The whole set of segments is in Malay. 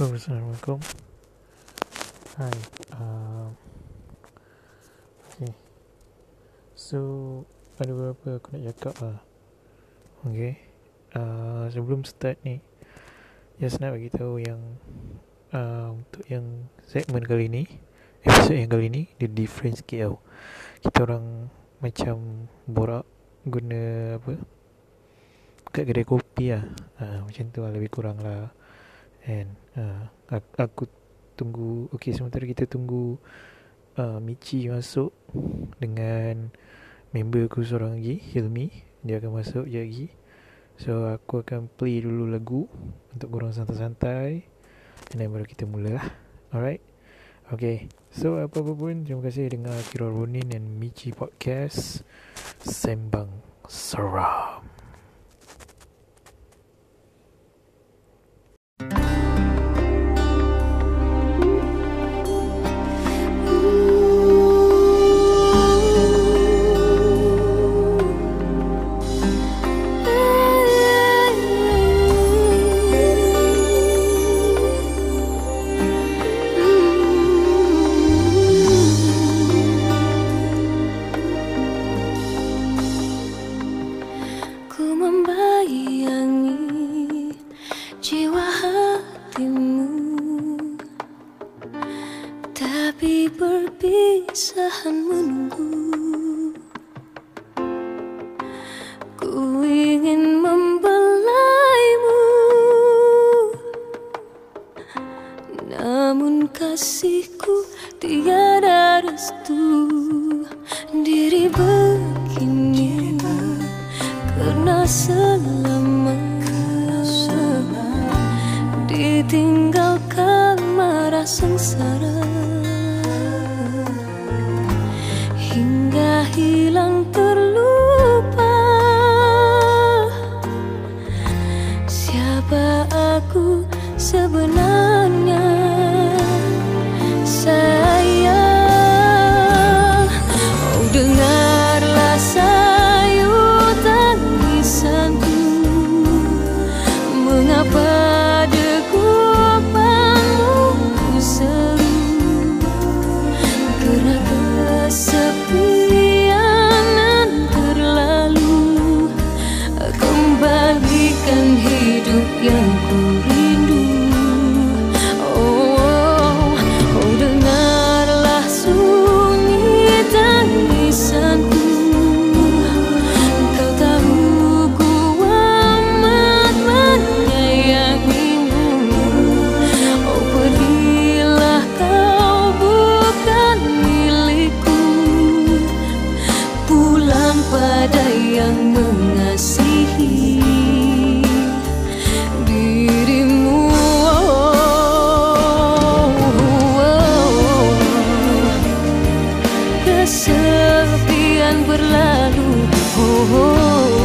Assalamualaikum. Hai. Uh, okay. So, ada beberapa aku nak cakap lah. Okay. Uh, sebelum start ni, just nak bagi tahu yang uh, untuk yang segmen kali ni, episode yang kali ni, dia different sikit tau. Kita orang macam borak guna apa kat kedai kopi lah uh, macam tu lah lebih kurang lah and uh, aku tunggu okey sementara kita tunggu uh, Michi masuk dengan member aku seorang lagi Hilmi. Dia akan masuk je lagi. So aku akan play dulu lagu untuk korang santai-santai. And then baru kita mula lah. Alright? Okay, so apa-apa pun terima kasih. Dengar Kira Ronin dan Michi Podcast. Sembang Seram. Kembalikan hidup yang ku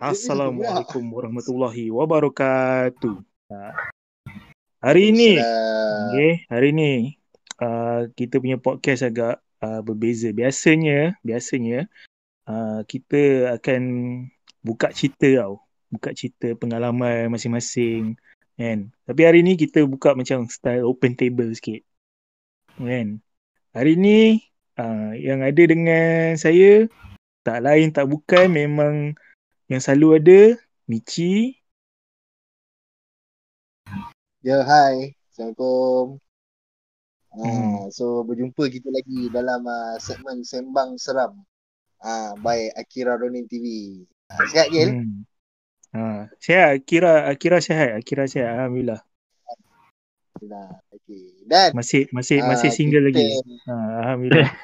Assalamualaikum warahmatullahi wabarakatuh. Ha. Hari ini, okay, hari ini uh, kita punya podcast agak uh, berbeza. Biasanya, biasanya uh, kita akan buka cerita tau. Buka cerita pengalaman masing-masing. Kan? Tapi hari ni kita buka macam style open table sikit. Kan? Hari ni uh, yang ada dengan saya tak lain tak bukan memang yang selalu ada Michi. Ya, hai. Assalamualaikum. Hmm. Uh, so berjumpa kita lagi dalam uh, segmen Sembang Seram uh, by Akira Ronin TV. Uh, sihat Gil? Hmm. Uh, sihat Akira Akira sihat Akira sihat alhamdulillah. Alhamdulillah. Okay. Dan masih masih uh, masih single kita... lagi. Uh, alhamdulillah.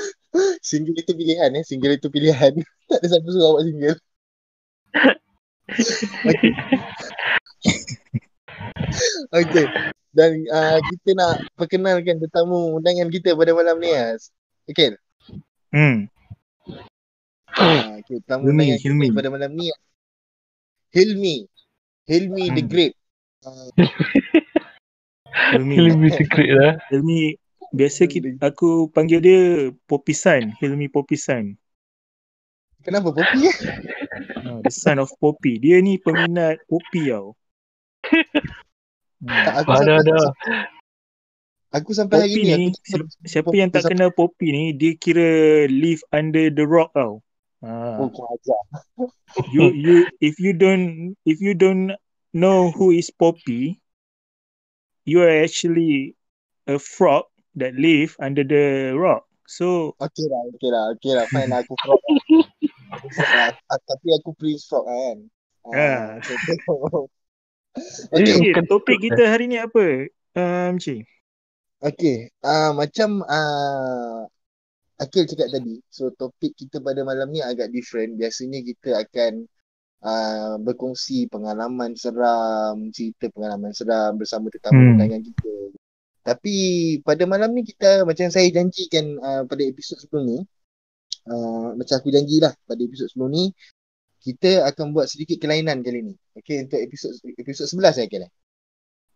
single itu pilihan eh. Single itu pilihan. tak ada siapa suruh awak single. okay. okay. Dan uh, kita nak perkenalkan tetamu undangan kita pada malam ni. As. Okay. Hmm. Uh, okay, tetamu Hilmi, undangan Hilmi. kita pada malam ni. Hilmi. Hilmi hmm. the Great. Uh, Hilmi. Hilmi the Great lah. Hilmi Biasa kita, aku panggil dia Popisan, Hilmi Popisan. Kenapa Popi? Uh, the son of Poppy. Dia ni peminat Poppy tau. Hmm. Aku ada ada. Aku sampai hari ni, ni aku siapa yang tak kenal Poppy ni, dia kira live under the rock tau. Ha. Oh, ajar. you you if you don't if you don't know who is Poppy, you are actually a frog that live under the rock. So Okay lah, okay lah, okay lah. Fine lah, aku frog lah. Tapi aku prince frog lah kan. Ah. okay, okay, topik kita hari ni apa? Um, Cik. Okay, uh, macam uh, Akil cakap tadi, so topik kita pada malam ni agak different. Biasanya kita akan uh, berkongsi pengalaman seram, cerita pengalaman seram bersama tetamu hmm. kita. Tapi pada malam ni kita macam saya janjikan uh, pada episod sebelum ni uh, Macam aku janjilah pada episod sebelum ni Kita akan buat sedikit kelainan kali ni. Okay untuk episod episod 11 saya kira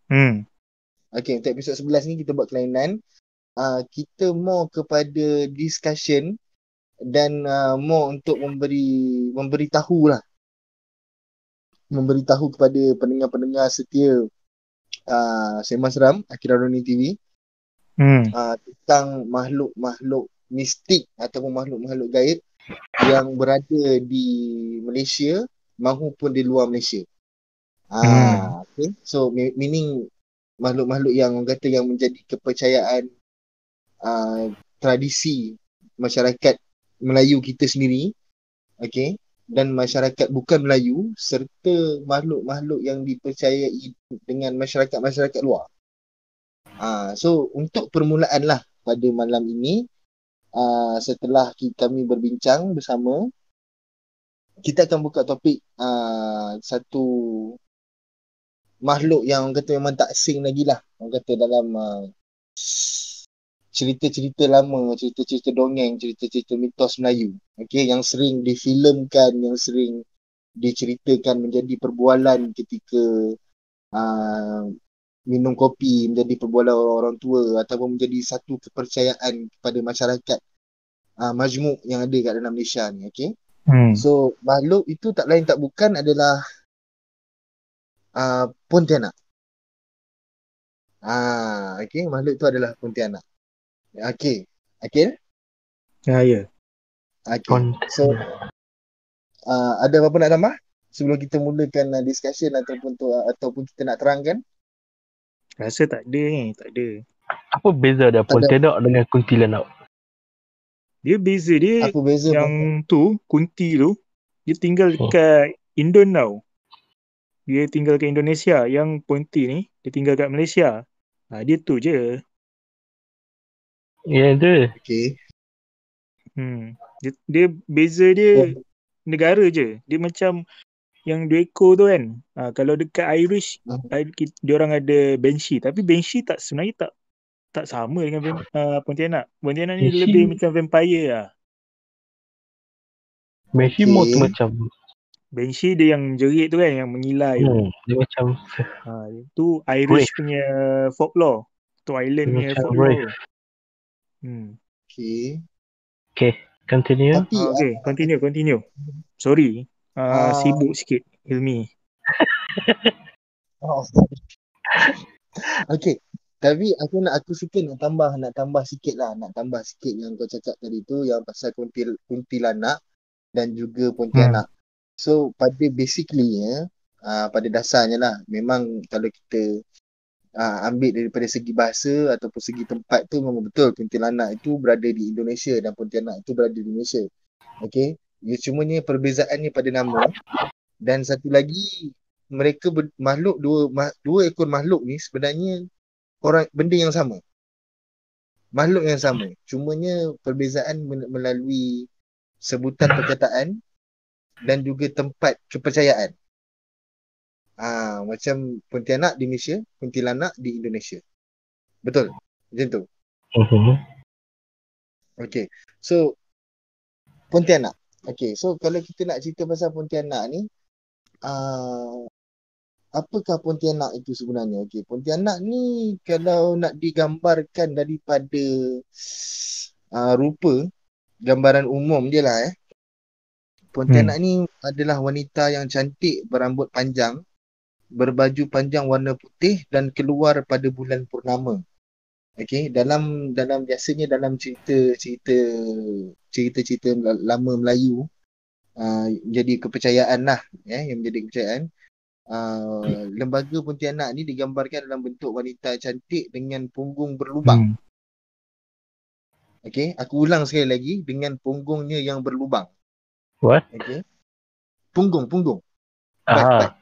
Hmm. Okay untuk episod 11 ni kita buat kelainan. Uh, Kita more kepada discussion Dan uh, more untuk memberi Memberitahu lah. Memberitahu kepada pendengar-pendengar setia uh, Sembang Seram Akira Roni TV hmm. uh, tentang makhluk-makhluk mistik ataupun makhluk-makhluk gaib yang berada di Malaysia maupun di luar Malaysia. Ah, hmm. okay. So meaning makhluk-makhluk yang orang kata yang menjadi kepercayaan uh, tradisi masyarakat Melayu kita sendiri. Okay dan masyarakat bukan Melayu serta makhluk-makhluk yang dipercayai dengan masyarakat-masyarakat luar. Ha, so untuk permulaan lah pada malam ini uh, setelah kita, kami berbincang bersama kita akan buka topik uh, satu makhluk yang orang kata memang tak asing lagi lah orang kata dalam uh, cerita-cerita lama, cerita-cerita dongeng, cerita-cerita mitos Melayu. Okay, yang sering difilmkan, yang sering diceritakan menjadi perbualan ketika uh, minum kopi, menjadi perbualan orang-orang tua ataupun menjadi satu kepercayaan kepada masyarakat uh, majmuk yang ada kat dalam Malaysia ni. Okay. Hmm. So, makhluk itu tak lain tak bukan adalah uh, Pontianak. Ah, okay, makhluk itu adalah Pontianak. Okay. Akil? Ya, ya. Okay. So, uh, ada apa-apa nak tambah? Sebelum kita mulakan uh, discussion ataupun tu, uh, ataupun kita nak terangkan? Rasa tak ada ni, tak ada. Apa beza dia Pontianak dengan kuntilanak? Dia beza dia apa beza yang apa? tu, kunti tu, dia tinggal oh. dekat oh. Indon tau. Dia tinggal kat Indonesia. Yang Ponti ni, dia tinggal kat Malaysia. Ha, dia tu je. Ya tu. Okay. Hmm. Dia, dia beza dia oh. negara je. Dia macam yang dua ekor tu kan. Ha, kalau dekat Irish, hmm. dia orang ada Banshee. Tapi Banshee tak sebenarnya tak tak sama dengan uh, Pontianak. Pontianak ni Banshee- lebih macam vampire lah. Behemoth Okay. tu macam Banshee dia yang jerit tu kan yang mengilai hmm, dia macam Ha, tu Irish punya folklore. Tu island Dia punya folklore. brave. Hmm. Okay. okay continue Tapi Ah, okay, continue, continue. Sorry. Uh, Ah. sibuk sikit Hilmi. Oh. okay. Tapi aku nak aku suka nak tambah nak tambah sikit lah nak tambah sikit yang kau cakap tadi tu yang pasal kuntil kuntilanak dan juga pontianak. So pada basically ya uh, pada dasarnya lah memang kalau kita uh, ambil daripada segi bahasa ataupun segi tempat tu memang betul kuntilanak itu berada di Indonesia dan pontianak itu berada di Indonesia. Okay. Ya cumanya perbezaannya pada nama dan satu lagi mereka ber, makhluk dua ma, dua ekor makhluk ni sebenarnya orang benda yang sama. Makhluk yang sama. Cumanya perbezaan melalui sebutan perkataan dan juga tempat kepercayaan. Ah, macam Pontianak di Malaysia, Kuntilanak di Indonesia. Betul. Macam tu. Mhm. Okay. So Pontianak. Okay. So kalau kita nak cerita pasal Pontianak ni uh, apakah Pontianak itu sebenarnya? Okay. Pontianak ni kalau nak digambarkan daripada uh, rupa gambaran umum dia lah eh. Pontianak hmm. ni adalah wanita yang cantik berambut panjang, berbaju panjang warna putih dan keluar pada bulan purnama. Okey, dalam dalam biasanya dalam cerita-cerita cerita-cerita lama Melayu uh, jadi kepercayaan lah eh, yang menjadi kepercayaan. Uh, lembaga Pontianak ni digambarkan dalam bentuk wanita cantik dengan punggung berlubang. Hmm. Okey, aku ulang sekali lagi dengan punggungnya yang berlubang. what Okey. Punggung, punggung. Ah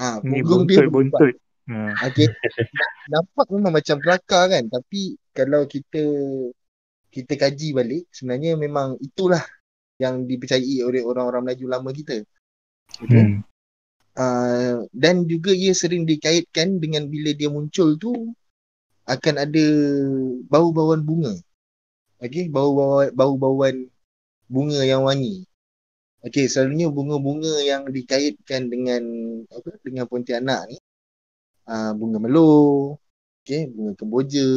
baik. Ah, Ni buntut, berlubang. buntut. Ha. Okey. Nampak memang macam kelakar kan, tapi kalau kita kita kaji balik, sebenarnya memang itulah yang dipercayai oleh orang-orang Melayu lama kita. Okey. Hmm. Uh, dan juga ia sering dikaitkan dengan bila dia muncul tu akan ada bau-bauan bunga. Okey, bau-bauan bau-bauan bunga yang wangi. Okey, selalunya bunga-bunga yang dikaitkan dengan apa dengan Pontianak ni uh, bunga melo, okey, bunga kemboja,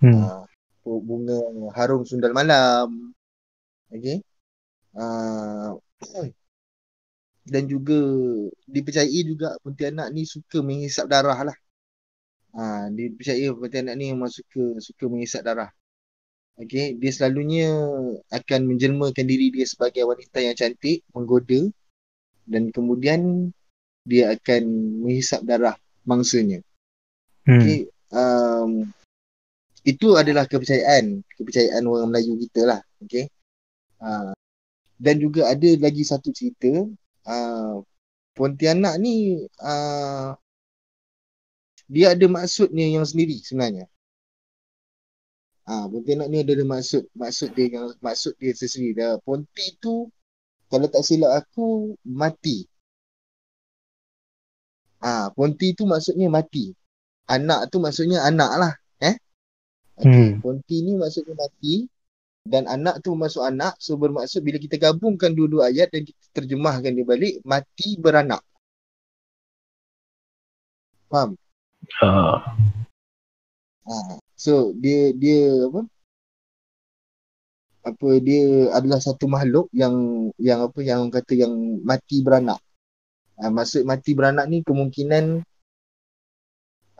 Hmm. uh, bunga harum sundal malam. Okey. Uh, dan juga dipercayai juga Pontianak ni suka menghisap darah lah. Ha, dipercayai Pontianak ni memang suka suka menghisap darah. Okey, dia selalunya akan menjelmakan diri dia sebagai wanita yang cantik, menggoda dan kemudian dia akan menghisap darah mangsanya. Hmm. Okey, um, itu adalah kepercayaan, kepercayaan orang Melayu kita lah. Okey. Uh, dan juga ada lagi satu cerita, uh, Pontianak ni uh, dia ada maksudnya yang sendiri sebenarnya. Ah, Pontianak ni ada ada maksud maksud dia yang maksud dia sendiri. Dah Ponti tu kalau tak silap aku mati. Ah, Ponti tu maksudnya mati. Anak tu maksudnya anak lah, eh? Okay. Hmm. Ponti ni maksudnya mati dan anak tu masuk anak so bermaksud bila kita gabungkan dua-dua ayat dan kita terjemahkan dia balik mati beranak. Faham? ah Ha. So dia dia apa? Apa dia adalah satu makhluk yang yang apa yang kata yang mati beranak. Ha, maksud mati beranak ni kemungkinan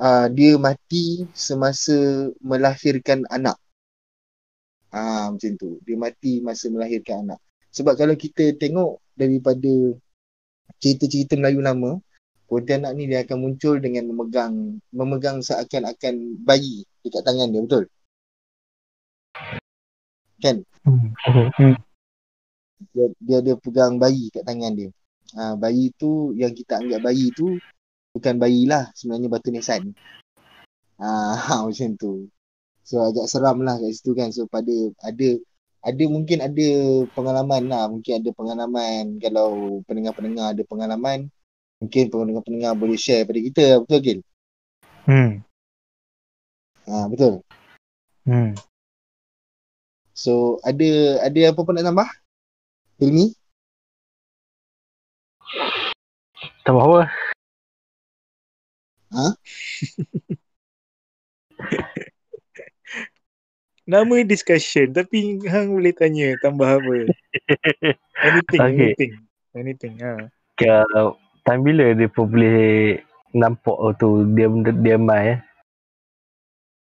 uh, dia mati semasa melahirkan anak. Ah macam tu. Dia mati masa melahirkan anak. Sebab kalau kita tengok daripada cerita-cerita Melayu lama, Pontianak ni dia akan muncul dengan memegang memegang seakan-akan bayi dekat tangan dia, betul? Kan? Hmm. Dia dia ada pegang bayi kat tangan dia. Ha, bayi tu yang kita anggap bayi tu bukan bayi lah, sebenarnya batu nisan. Ha, ha macam tu. So agak seram lah kat situ kan. So pada ada ada mungkin ada pengalaman lah, mungkin ada pengalaman kalau pendengar-pendengar ada pengalaman mungkin pendengar-pendengar boleh share pada kita betul Gil? Hmm. Ha, betul. Hmm. So ada ada apa-apa nak tambah? Hilmi? Tambah apa? Nama discussion tapi hang boleh tanya tambah apa? Anything, Okay. anything. Anything. Ha. Kau time bila dia pun boleh nampak tu dia dia mai eh.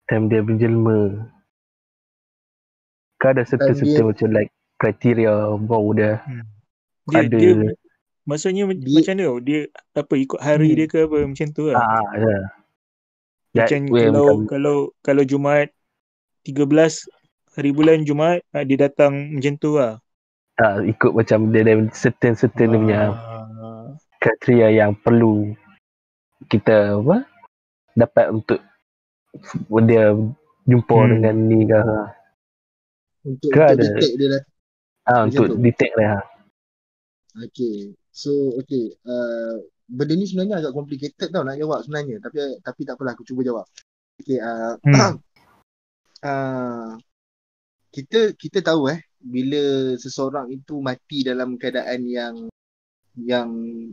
Time dia menjelma. Kau ada serta-serta macam like kriteria bau dia. Dia, Ada. dia maksudnya ma- Dia- macam mana? Dia apa ikut hari Hmm. dia ke apa macam tu lah. Ah, ya. Macam well, kalau macam- kalau kalau Jumaat 13 hari bulan Jumaat ah, dia datang macam tu lah. ah, ikut macam dia ada certain-certain dia punya Ah. Kriteria yang perlu kita apa dapat untuk dia jumpa Hmm. dengan ni ke Untuk, Ke untuk ada? detect dia lah. ah, Macam untuk tu. detect dia Okay. So okay. Uh, benda ni sebenarnya agak complicated tau nak jawab sebenarnya. Tapi tapi tak apalah aku cuba jawab. Okay. Uh, Hmm. uh, kita kita tahu eh bila seseorang itu mati dalam keadaan yang yang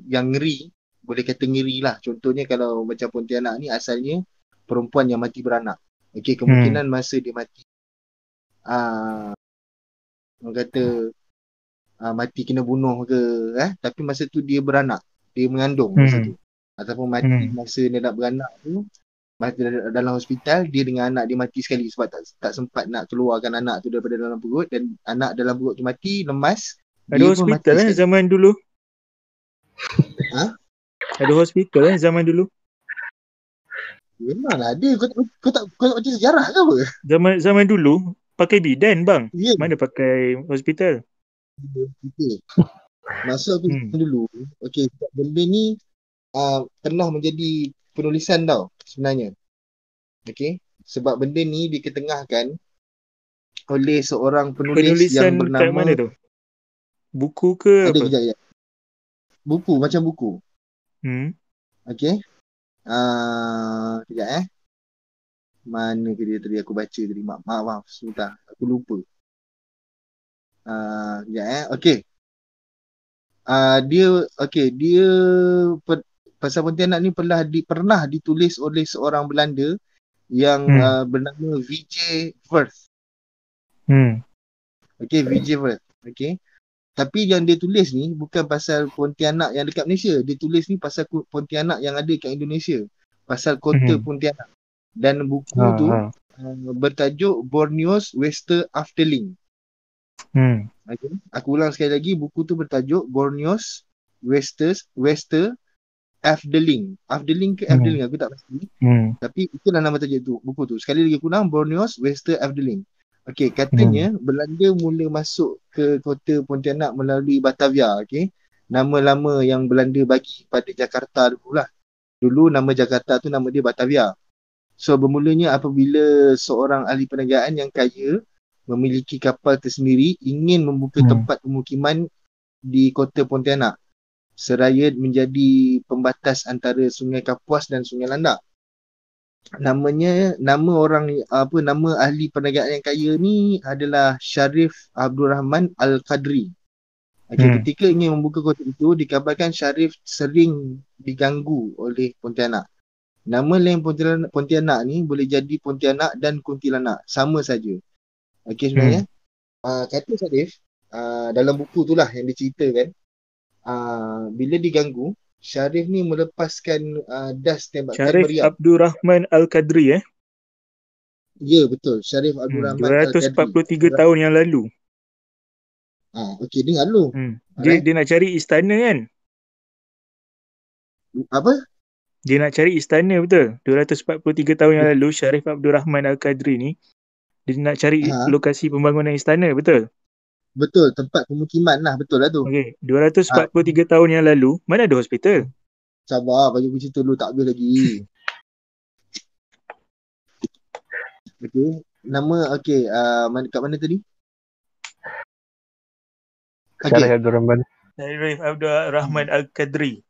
yang ngeri boleh kata ngeri lah contohnya kalau macam Pontianak ni asalnya perempuan yang mati beranak okey kemungkinan masa dia mati ah orang kata ah, mati kena bunuh ke eh tapi masa tu dia beranak dia mengandung masa Hmm. tu ataupun mati Hmm. masa dia nak beranak tu mati dal- dalam hospital dia dengan anak dia mati sekali sebab tak tak sempat nak keluarkan anak tu daripada dalam perut dan anak dalam perut tu mati lemas Ada hospital mati eh sekali. zaman dulu. Ha? Ada hospital eh zaman dulu. Memanglah ada kau, tak- kau tak kau tak baca sejarah ke apa? Zaman zaman dulu pakai bidan bang. Ya. Mana pakai hospital? Okay. Masa aku Hmm. dulu, okey benda ni uh, pernah menjadi penulisan tau sebenarnya. Okey, sebab benda ni diketengahkan oleh seorang penulis Penulisan yang bernama mana tu? Buku ke ada apa? kejap ya. Buku macam buku. Hmm. Okey. Ah, uh, kejap eh. Mana ke dia tadi aku baca tadi? Maaf, maaf, maaf. Sebentar. Aku lupa. Ah, uh, kejap eh. Okey. Ah, uh, dia okey, dia per, pasal Pontianak ni pernah di, pernah ditulis oleh seorang Belanda yang Hmm. uh, bernama VJ Firth. Hmm. Okey, VJ Firth. Okey. Tapi yang dia tulis ni bukan pasal Pontianak yang dekat Malaysia. Dia tulis ni pasal Pontianak yang ada kat Indonesia. Pasal kota Mhm. Pontianak. Dan buku Ha, tu ha. uh, bertajuk Borneo's Wester Afterling. Hmm. Okay. Aku ulang sekali lagi buku tu bertajuk Borneo's Wester Wester Afdeling. Afdeling ke Hmm. Afdeling aku tak pasti. Hmm. Tapi itulah nama tajuk tu buku tu. Sekali lagi aku ulang Borneo's Wester Afdeling. Okey, katanya Hmm. Belanda mula masuk ke kota Pontianak melalui Batavia, okey. Nama lama yang Belanda bagi pada Jakarta dululah. Dulu nama Jakarta tu nama dia Batavia. So bermulanya apabila seorang ahli perniagaan yang kaya memiliki kapal tersendiri ingin membuka Hmm. tempat pemukiman di kota Pontianak seraya menjadi pembatas antara Sungai Kapuas dan Sungai Landak. Namanya nama orang apa nama ahli perniagaan yang kaya ni adalah Syarif Abdul Rahman Al-Qadri. Okay, Hmm. ketika ingin membuka kota itu dikabarkan Syarif sering diganggu oleh Pontianak. Nama lain Pontianak, Pontianak ni boleh jadi Pontianak dan Kuntilanak, sama saja. Okey sebenarnya. Uh, kata Syarif uh, dalam buku tu lah yang diceritakan uh, bila diganggu Syarif ni melepaskan uh, das tembakan Syarif meriam. Abdul Rahman Al-Qadri eh. Ya betul, Syarif Abdul Hmm. Rahman 243 tahun yang lalu. Ah, okey dengar dulu. Hmm. Dia Alright. dia nak cari istana kan? Apa? Dia nak cari istana betul. 243 tahun yang lalu Syarif Abdul Rahman Al-Qadri ni dia nak cari Ha. lokasi pembangunan istana betul. Betul, tempat pemukiman lah, betul lah tu. Okey, 243 tahun yang lalu mana ada hospital? Sabar, bagi aku cerita dulu tak habis lagi. Okey, nama okey, uh, mana kat mana tadi? Syarif Okey, Abdul Rahman. Syarif Abdul Rahman Al-Qadri.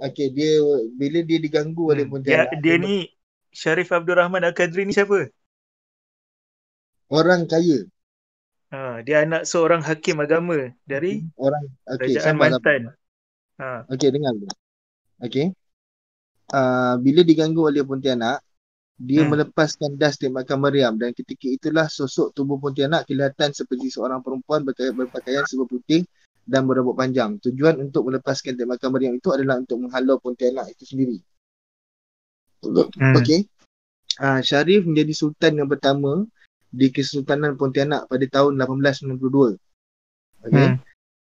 okey dia bila dia diganggu oleh Hmm. Dia dia ni Syarif Abdul Rahman Al-Qadri ni siapa? Orang kaya. Ha, dia anak seorang hakim agama dari Orang okey Kerajaan. Mantan. Ha. Okey dengar dulu. Okey. Uh, bila diganggu oleh Pontianak, dia Hmm. melepaskan das tembakan meriam dan ketika itulah sosok tubuh Pontianak kelihatan seperti seorang perempuan berpakaian, berpakaian serba putih dan berambut panjang. Tujuan untuk melepaskan tembakan meriam itu adalah untuk menghalau Pontianak itu sendiri. Hmm. Okey. Uh, Syarif menjadi sultan yang pertama di Kesultanan Pontianak pada tahun 1892. Okey. Hmm.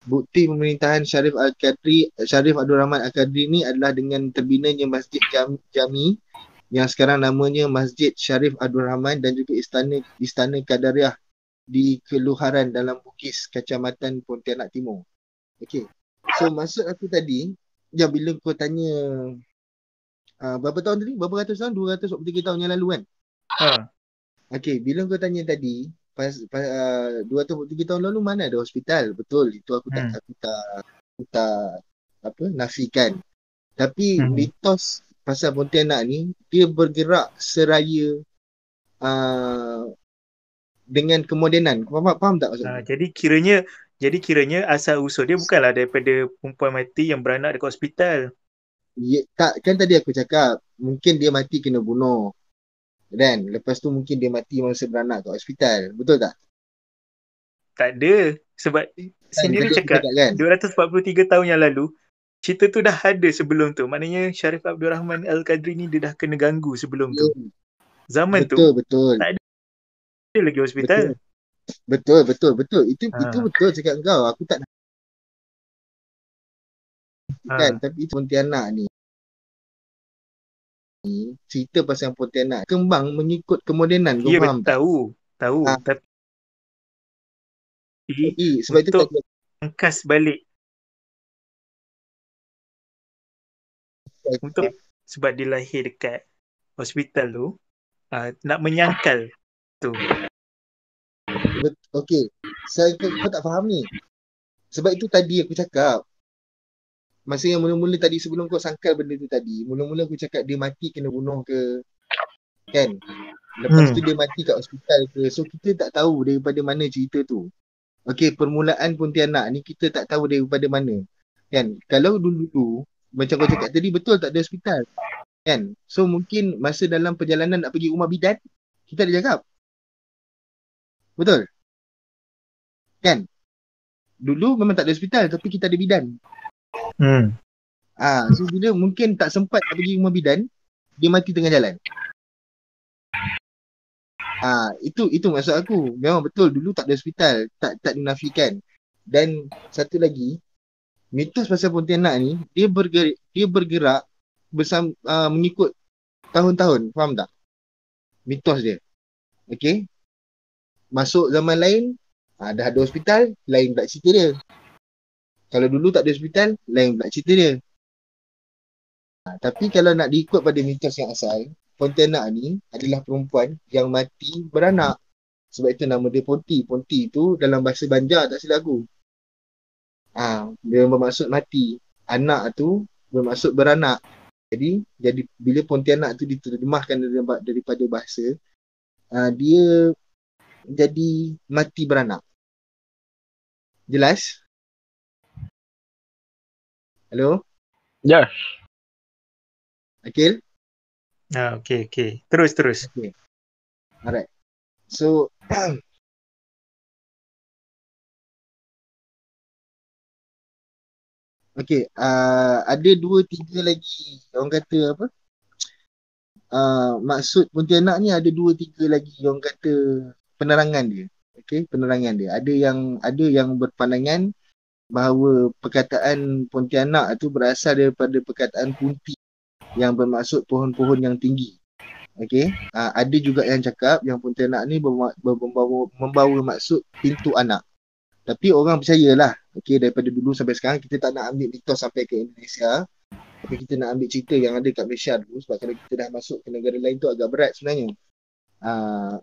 Bukti pemerintahan Syarif Al-Qadri, Syarif Abdul Rahman Al-Qadri ni adalah dengan terbinanya Masjid Jam, Jami yang sekarang namanya Masjid Syarif Abdul Rahman dan juga Istana Istana Kadariah di Keluharan dalam Bugis, Kecamatan Pontianak Timur. Okey. So maksud aku tadi, ya bila kau tanya uh, berapa tahun tadi? Berapa ratus tahun? 223 tahun yang lalu kan? Ha. Okey, bila kau tanya tadi, pas, pas uh, 223 tahun lalu mana ada hospital? Betul, itu aku tak Hmm. aku tak aku tak apa nafikan. Tapi Hmm. mitos pasal Pontianak ni dia bergerak seraya uh, dengan kemodenan. Kau faham, faham tak maksud Ha, aku? jadi kiranya jadi kiranya asal usul dia bukanlah daripada perempuan mati yang beranak dekat hospital. Ya, tak kan tadi aku cakap mungkin dia mati kena bunuh. Dan lepas tu mungkin dia mati masa beranak kat hospital. Betul tak? Tak ada. Sebab sendiri tadi aku cakap kan. 243 tahun yang lalu cerita tu dah ada sebelum tu. Maknanya Syarif Abdul Rahman Al-Qadri ni dia dah kena ganggu sebelum tu. Zaman tu Betul, betul. tak dia lagi hospital. Betul, betul, betul. Itu Ha. itu betul cakap kau. Aku tak Ha. kan, tapi itu Pontianak ni. Ni, Cerita pasal Pontianak kembang mengikut kemodenan. Kau Ya faham tak? tahu. Tahu. Ha. Tapi Tapi sebab itu angkas balik untuk sebab dia lahir dekat hospital tu uh, nak menyangkal tu. Okay. Saya kau tak faham ni. Sebab itu tadi aku cakap. Masa yang mula-mula tadi sebelum kau sangkal benda tu tadi, mula-mula aku cakap dia mati kena bunuh ke kan. Lepas Hmm. tu dia mati kat hospital ke. So kita tak tahu daripada mana cerita tu. Okay, permulaan Pontianak ni kita tak tahu daripada mana. Kan? Kalau dulu-dulu macam kau cakap tadi betul tak ada hospital. Kan? So mungkin masa dalam perjalanan nak pergi rumah bidan, kita ada cakap. Betul? Kan? Dulu memang tak ada hospital tapi kita ada bidan. Hmm. Ah, so bila mungkin tak sempat nak pergi rumah bidan, dia mati tengah jalan. Ah, itu itu maksud aku. Memang betul dulu tak ada hospital, tak tak dinafikan. Dan satu lagi, mitos pasal Pontianak ni dia bergerak dia bergerak bersama uh, mengikut tahun-tahun, faham tak? Mitos dia. Okey. Masuk zaman lain, ah, dah ada hospital, lain pula cerita dia. Kalau dulu tak ada hospital, lain pula cerita dia. Ha, tapi kalau nak diikut pada mitos yang asal, Pontianak ni adalah perempuan yang mati beranak. Sebab itu nama dia Ponti. Ponti tu dalam bahasa Banjar tak silap aku. Ha, dia bermaksud mati. Anak tu bermaksud beranak. Jadi, jadi bila Pontianak tu diterjemahkan daripada, bahasa, uh, dia jadi mati beranak. Jelas? Hello? Yes. Akil? Ah, okay, okay. Terus, terus. Okay. Alright. So, okay. Uh, ada dua, tiga lagi orang kata apa? Uh, maksud Pontianak ni ada dua, tiga lagi orang kata penerangan dia. Okay, penerangan dia. Ada yang ada yang berpandangan bahawa perkataan Pontianak tu berasal daripada perkataan punti yang bermaksud pohon-pohon yang tinggi. Okey. Uh, ada juga yang cakap yang Pontianak ni membawa, membawa, membawa maksud pintu anak. Tapi orang percayalah. Okey daripada dulu sampai sekarang kita tak nak ambil mitos sampai ke Indonesia. Tapi kita nak ambil cerita yang ada kat Malaysia dulu sebab kalau kita dah masuk ke negara lain tu agak berat sebenarnya. Uh,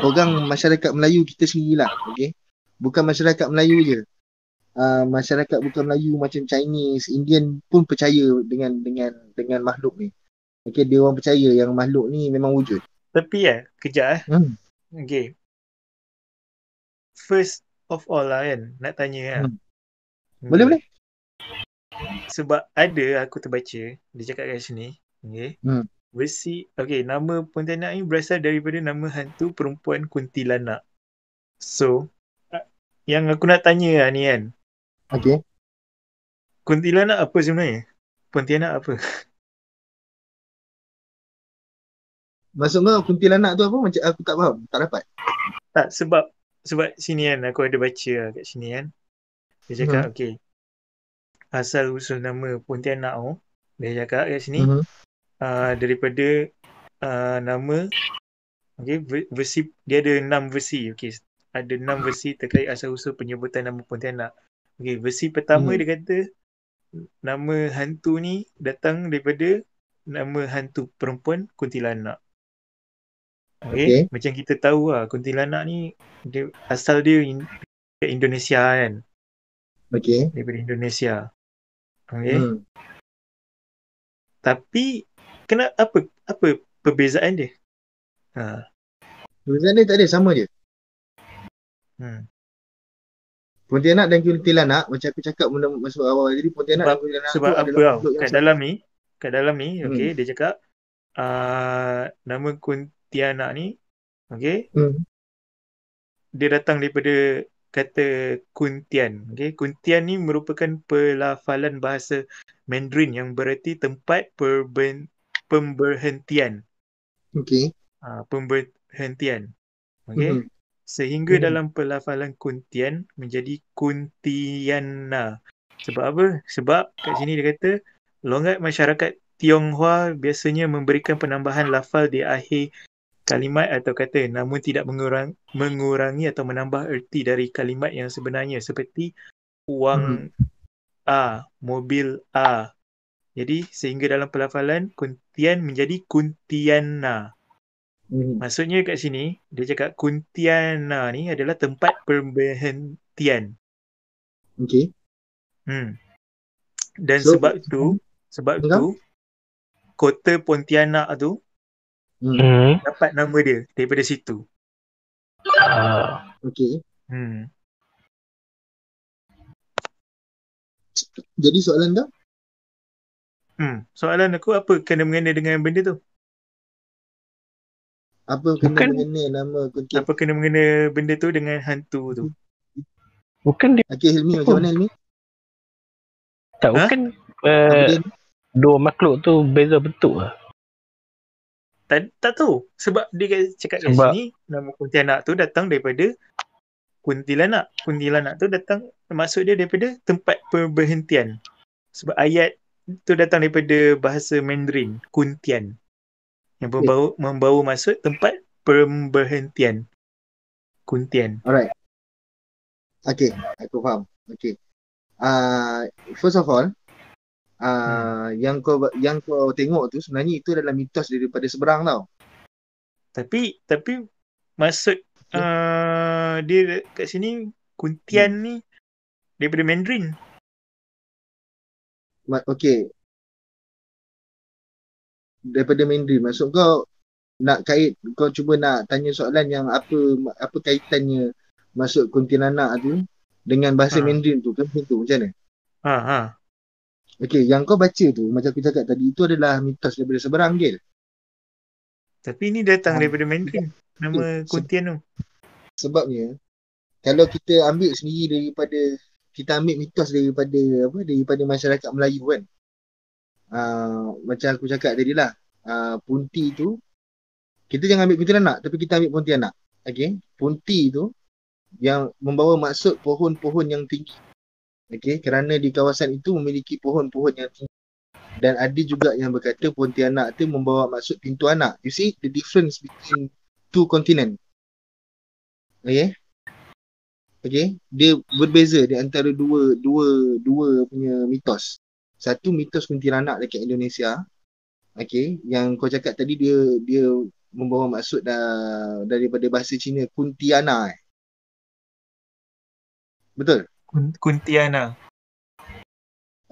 orang masyarakat Melayu kita sendirilah. Okey. Bukan masyarakat Melayu je. Uh, masyarakat bukan Melayu macam Chinese, Indian pun percaya dengan dengan dengan makhluk ni. Okay, dia orang percaya yang makhluk ni memang wujud. Tapi ya, kejap eh. Hmm. Okay. First of all lah kan, nak tanya lah. Hmm. Boleh, boleh. Sebab ada aku terbaca, dia cakap kat sini. Okay. Hmm. Versi, okay, nama Pontianak ni berasal daripada nama hantu perempuan kuntilanak. So, yang aku nak tanya lah ni kan. Okay. Kuntilanak apa sebenarnya? Pontianak apa? Maksud kau kuntilanak tu apa? Macam aku tak faham. Tak dapat. Tak, sebab sebab sini kan aku ada baca lah kat sini kan. Dia cakap, hmm. okay. Asal usul nama Pontianak tu, dia cakap kat sini, hmm. uh, daripada uh, nama, okay, versi, dia ada enam versi, okay. Ada enam versi terkait asal usul penyebutan nama Pontianak. Okay, versi pertama hmm. dia kata, nama hantu ni datang daripada nama hantu perempuan kuntilanak. Okay. okay. Macam kita tahu lah kuntilanak ni dia, asal dia in, Indonesia kan. Okay. Daripada Indonesia. Okay. Hmm. Tapi kena apa apa perbezaan dia? Ha. Perbezaan dia tak ada sama je. Hmm. Pontianak dan kuntilanak macam aku cakap benda masuk awal jadi Pontianak sebab, dan kuntilanak sebab apa tau kat dalam ni kat dalam ni hmm. okey dia cakap uh, nama kuntilanak ni okey hmm. dia datang daripada kata kuntian okey kuntian ni merupakan pelafalan bahasa Mandarin yang bererti tempat perben, pemberhentian okey uh, pemberhentian okey hmm. Sehingga hmm. dalam pelafalan kuntian menjadi kuntiana. Sebab apa? Sebab kat sini dia kata logat masyarakat Tionghoa biasanya memberikan penambahan lafal di akhir kalimat atau kata namun tidak mengurang, mengurangi atau menambah erti dari kalimat yang sebenarnya seperti uang hmm. A, mobil A. Jadi sehingga dalam pelafalan kuntian menjadi kuntiana. Hmm. Maksudnya kat sini dia cakap Kuntiana ni adalah tempat perberhentian. Okey. Hmm. Dan so, sebab tu sebab enggak? tu kota Pontianak tu hmm. dapat nama dia daripada situ. Uh. Okey. Hmm. Jadi soalan dah? Hmm, soalan aku apa kena mengena dengan benda tu? Apa kena bukan, mengena nama kuntian? Apa kena mengena benda tu dengan hantu tu? Bukan dia. Okey Hilmi macam mana Hilmi? Tak ha? bukan uh, dua makhluk tu beza bentuk lah. Tak, tak tahu. Sebab dia cakap kat sini nama kuntilanak tu datang daripada kuntilanak. Kuntilanak tu datang maksud dia daripada tempat perberhentian. Sebab ayat tu datang daripada bahasa Mandarin, kuntian yang membawa okay. membawa masuk tempat pemberhentian kuntian. Alright. Okay, aku faham. Okay. Uh, first of all, uh, hmm. yang kau yang kau tengok tu sebenarnya itu adalah mitos daripada seberang tau. Tapi tapi maksud okay. uh, dia kat sini kuntian hmm. ni daripada Mandarin. Okay, daripada Mandarin. Maksud kau nak kait kau cuba nak tanya soalan yang apa apa kaitannya masuk kuntilanak tu dengan bahasa ha. Mandarin tu kan tu macam mana? Ha ha. Okey, yang kau baca tu macam aku cakap tadi itu adalah mitos daripada seberang Gil. Tapi ini datang ha. daripada Mandarin nama okay. kuntian tu. Sebabnya kalau kita ambil sendiri daripada kita ambil mitos daripada apa daripada masyarakat Melayu kan uh, macam aku cakap tadi lah. Uh, punti tu kita jangan ambil kuntilanak tapi kita ambil pontianak. Okey? Punti tu yang membawa maksud pohon-pohon yang tinggi. Okey? Kerana di kawasan itu memiliki pohon-pohon yang tinggi. Dan ada juga yang berkata pontianak tu membawa maksud pintu anak. You see the difference between two continent. Okey? Okey? Dia berbeza di antara dua dua dua punya mitos satu mitos kuntilanak dekat Indonesia okay, yang kau cakap tadi dia dia membawa maksud dah, daripada bahasa Cina kuntiana eh. betul kuntiana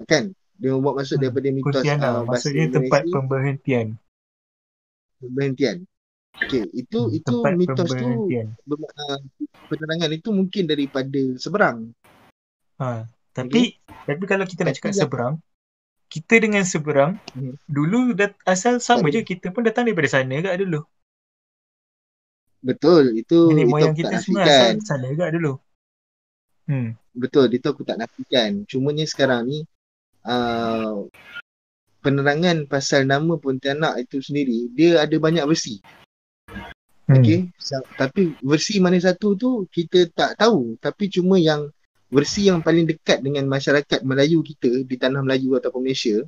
kan dia membawa maksud hmm, daripada mitos kuntiana uh, maksudnya Indonesia. tempat pemberhentian pemberhentian. Okey, itu Hmm, itu tempat mitos tu bermakna penerangan itu mungkin daripada seberang. Ha, tapi tapi kalau kita nak cakap yang- seberang, kita dengan seberang Hmm. dulu dat, asal sama Tak je kita pun datang daripada sana kat dulu. Betul, itu Nenek itu moyang tak kita semua asal sana kat dulu. Hmm. Betul, itu aku tak nafikan. Cumanya sekarang ni uh, penerangan pasal nama Pontianak itu sendiri, dia ada banyak versi. Hmm. Okey, Sa- tapi versi mana satu tu kita tak tahu, tapi cuma yang versi yang paling dekat dengan masyarakat Melayu kita di tanah Melayu ataupun Malaysia.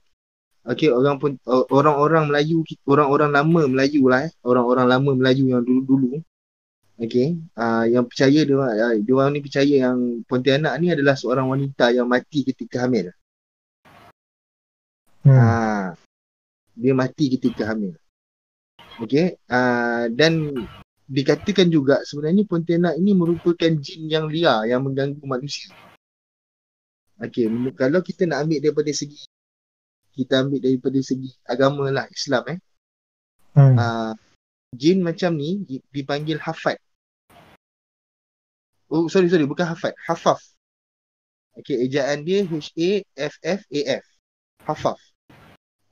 Okey, orang pun orang-orang Melayu orang-orang lama Melayu lah eh, orang-orang lama Melayu yang dulu-dulu. Okey, uh, yang percaya dia uh, dia orang ni percaya yang Pontianak ni adalah seorang wanita yang mati ketika hamil. Hmm. Ah, dia mati ketika hamil. Okey, ah dan dikatakan juga sebenarnya Pontianak ini merupakan jin yang liar yang mengganggu manusia. Okey, kalau kita nak ambil daripada segi kita ambil daripada segi agama lah Islam eh. Hmm. Ah, jin macam ni di- dipanggil hafat. Oh sorry sorry bukan hafat, hafaf. Okey, ejaan dia H A F F A F. Hafaf.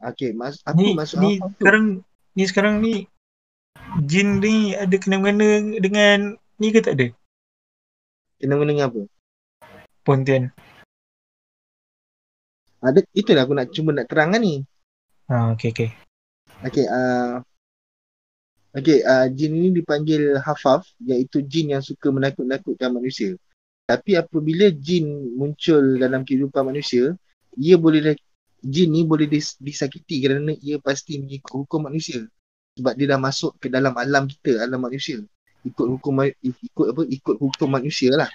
Okey, mas apa ni maksud ni hafaf tu? sekarang ni sekarang ni jin ni ada kena-mengena dengan ni ke tak ada? Kena dengan apa? Pontian. Ada itulah aku nak cuba nak terangkan ni. Ha okey okey. Okey, uh, okey, uh, jin ini dipanggil hafaf iaitu jin yang suka menakut-nakutkan manusia. Tapi apabila jin muncul dalam kehidupan manusia, ia boleh jin ni boleh dis, disakiti kerana ia pasti mengikut hukum manusia. Sebab dia dah masuk ke dalam alam kita, alam manusia. Ikut hukum ikut apa? Ikut hukum manusia lah.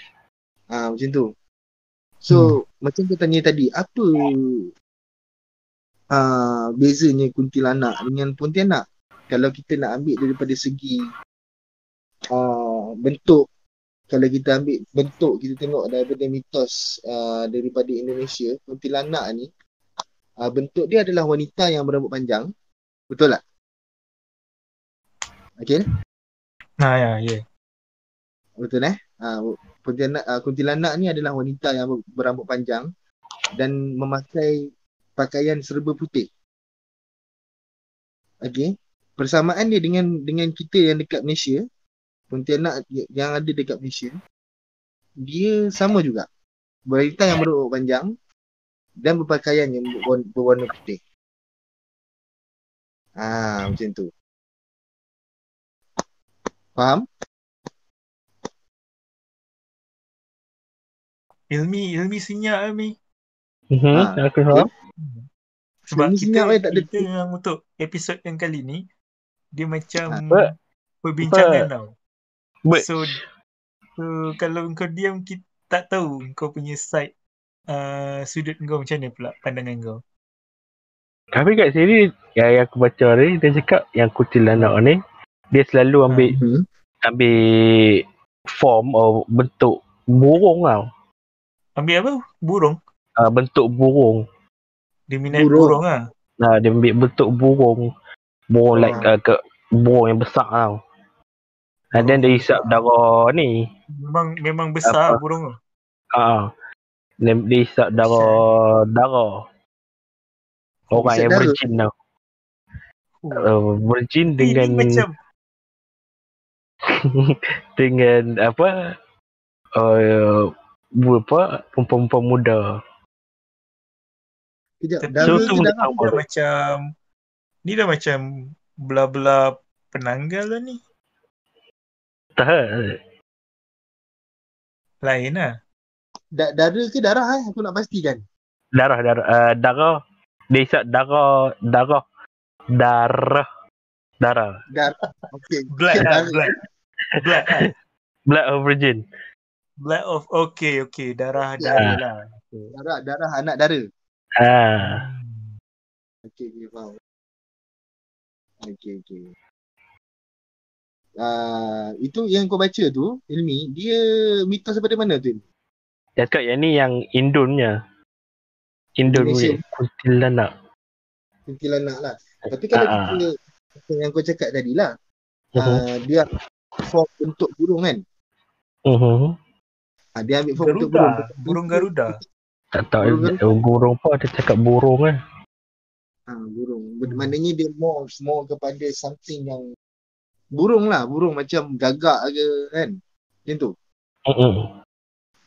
Ah macam tu. So, hmm. macam kau tanya tadi, apa uh, bezanya kuntilanak dengan pontianak? Kalau kita nak ambil daripada segi uh, bentuk, kalau kita ambil bentuk, kita tengok daripada mitos uh, daripada Indonesia, kuntilanak ni, uh, bentuk dia adalah wanita yang berambut panjang. Betul tak? Okay, Ha ya ya. betul eh? Kuntilanak, uh, kuntilanak ni adalah wanita yang ber- berambut panjang dan memakai pakaian serba putih. Okey. Persamaan dia dengan dengan kita yang dekat Malaysia, Pontianak yang ada dekat Malaysia, dia sama juga. Wanita yang berambut panjang dan berpakaian yang berwarna, berwarna putih. Ah, macam tu. Faham? Ilmi ilmi senyap Ilmi. Mhm, Ha, aku faham. Sebab Ilmi kita senyap, eh, tak ada- kita yang untuk episod yang kali ni dia macam But- perbincangan tau. But So, so kalau kau diam kita tak tahu kau punya side uh, sudut kau macam mana pula pandangan kau. tapi kat sini yang, yang aku baca ni dia cakap yang kuntilanak ni dia selalu ambil Hmm. ambil form atau bentuk burung tau. Ambil apa? Burung. Uh, bentuk burung. Dia minat Burung. burung, ah. Nah, dia ambil bentuk burung. Burung Ah. like uh, ke burung yang besar tau. And then dia hisap darah ni. Memang memang besar Apa? burung tu. Ah. Dia, dia hisap darah darah. Orang Hisap yang virgin tau. Oh. Uh, virgin Ni- ni dengan macam dengan apa uh, apa perempuan-perempuan muda. Kejap, So, tu dah macam ni dah macam bla-bla penanggal lah ni. Tak. Lain lah. Da- darah ke darah eh? Aku nak pastikan. Darah darah uh, darah dia hisap darah darah darah darah Darah. Okey. Blood lah, Darah. blood. Blood lah. blood of virgin. Blood of okay, okay. Darah Ya. darah lah. Okay. Darah, darah anak dara. Ah. Okey, okey, faham. Okey, okey. Uh, itu yang kau baca tu, Ilmi, dia mitos daripada mana tu? Ilmi? Cakap yang ni yang Indonnya. Indon punya kuntilanak. Kuntilanak lah. Tapi kalau Ah, ah. Kita yang kau cakap tadi lah. Mhm. Uh, dia form bentuk burung kan. Mhm. Uh, dia ambil form bentuk burung. Garuda. Burung Garuda. Tak tahu Burung burung, burung apa dia cakap burung kan. Ha, burung. Ber- Maknanya dia more, more kepada something yang burung lah. Burung macam gagak ke kan. Macam tu. Mhm.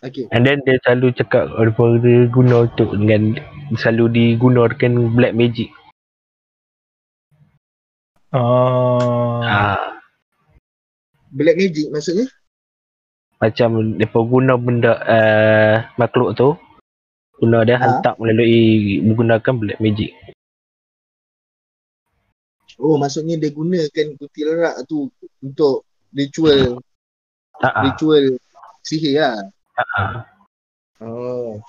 Okay. And then dia selalu cakap apa dia guna untuk dengan selalu digunakan black magic. Oh. Ah, Black magic maksudnya? macam depa guna benda uh, makhluk tu guna dia Ha? hantar melalui menggunakan black magic. Oh maksudnya dia gunakan kuntilanak tu untuk ritual Ha ah. ritual sihir lah. Ah. Oh.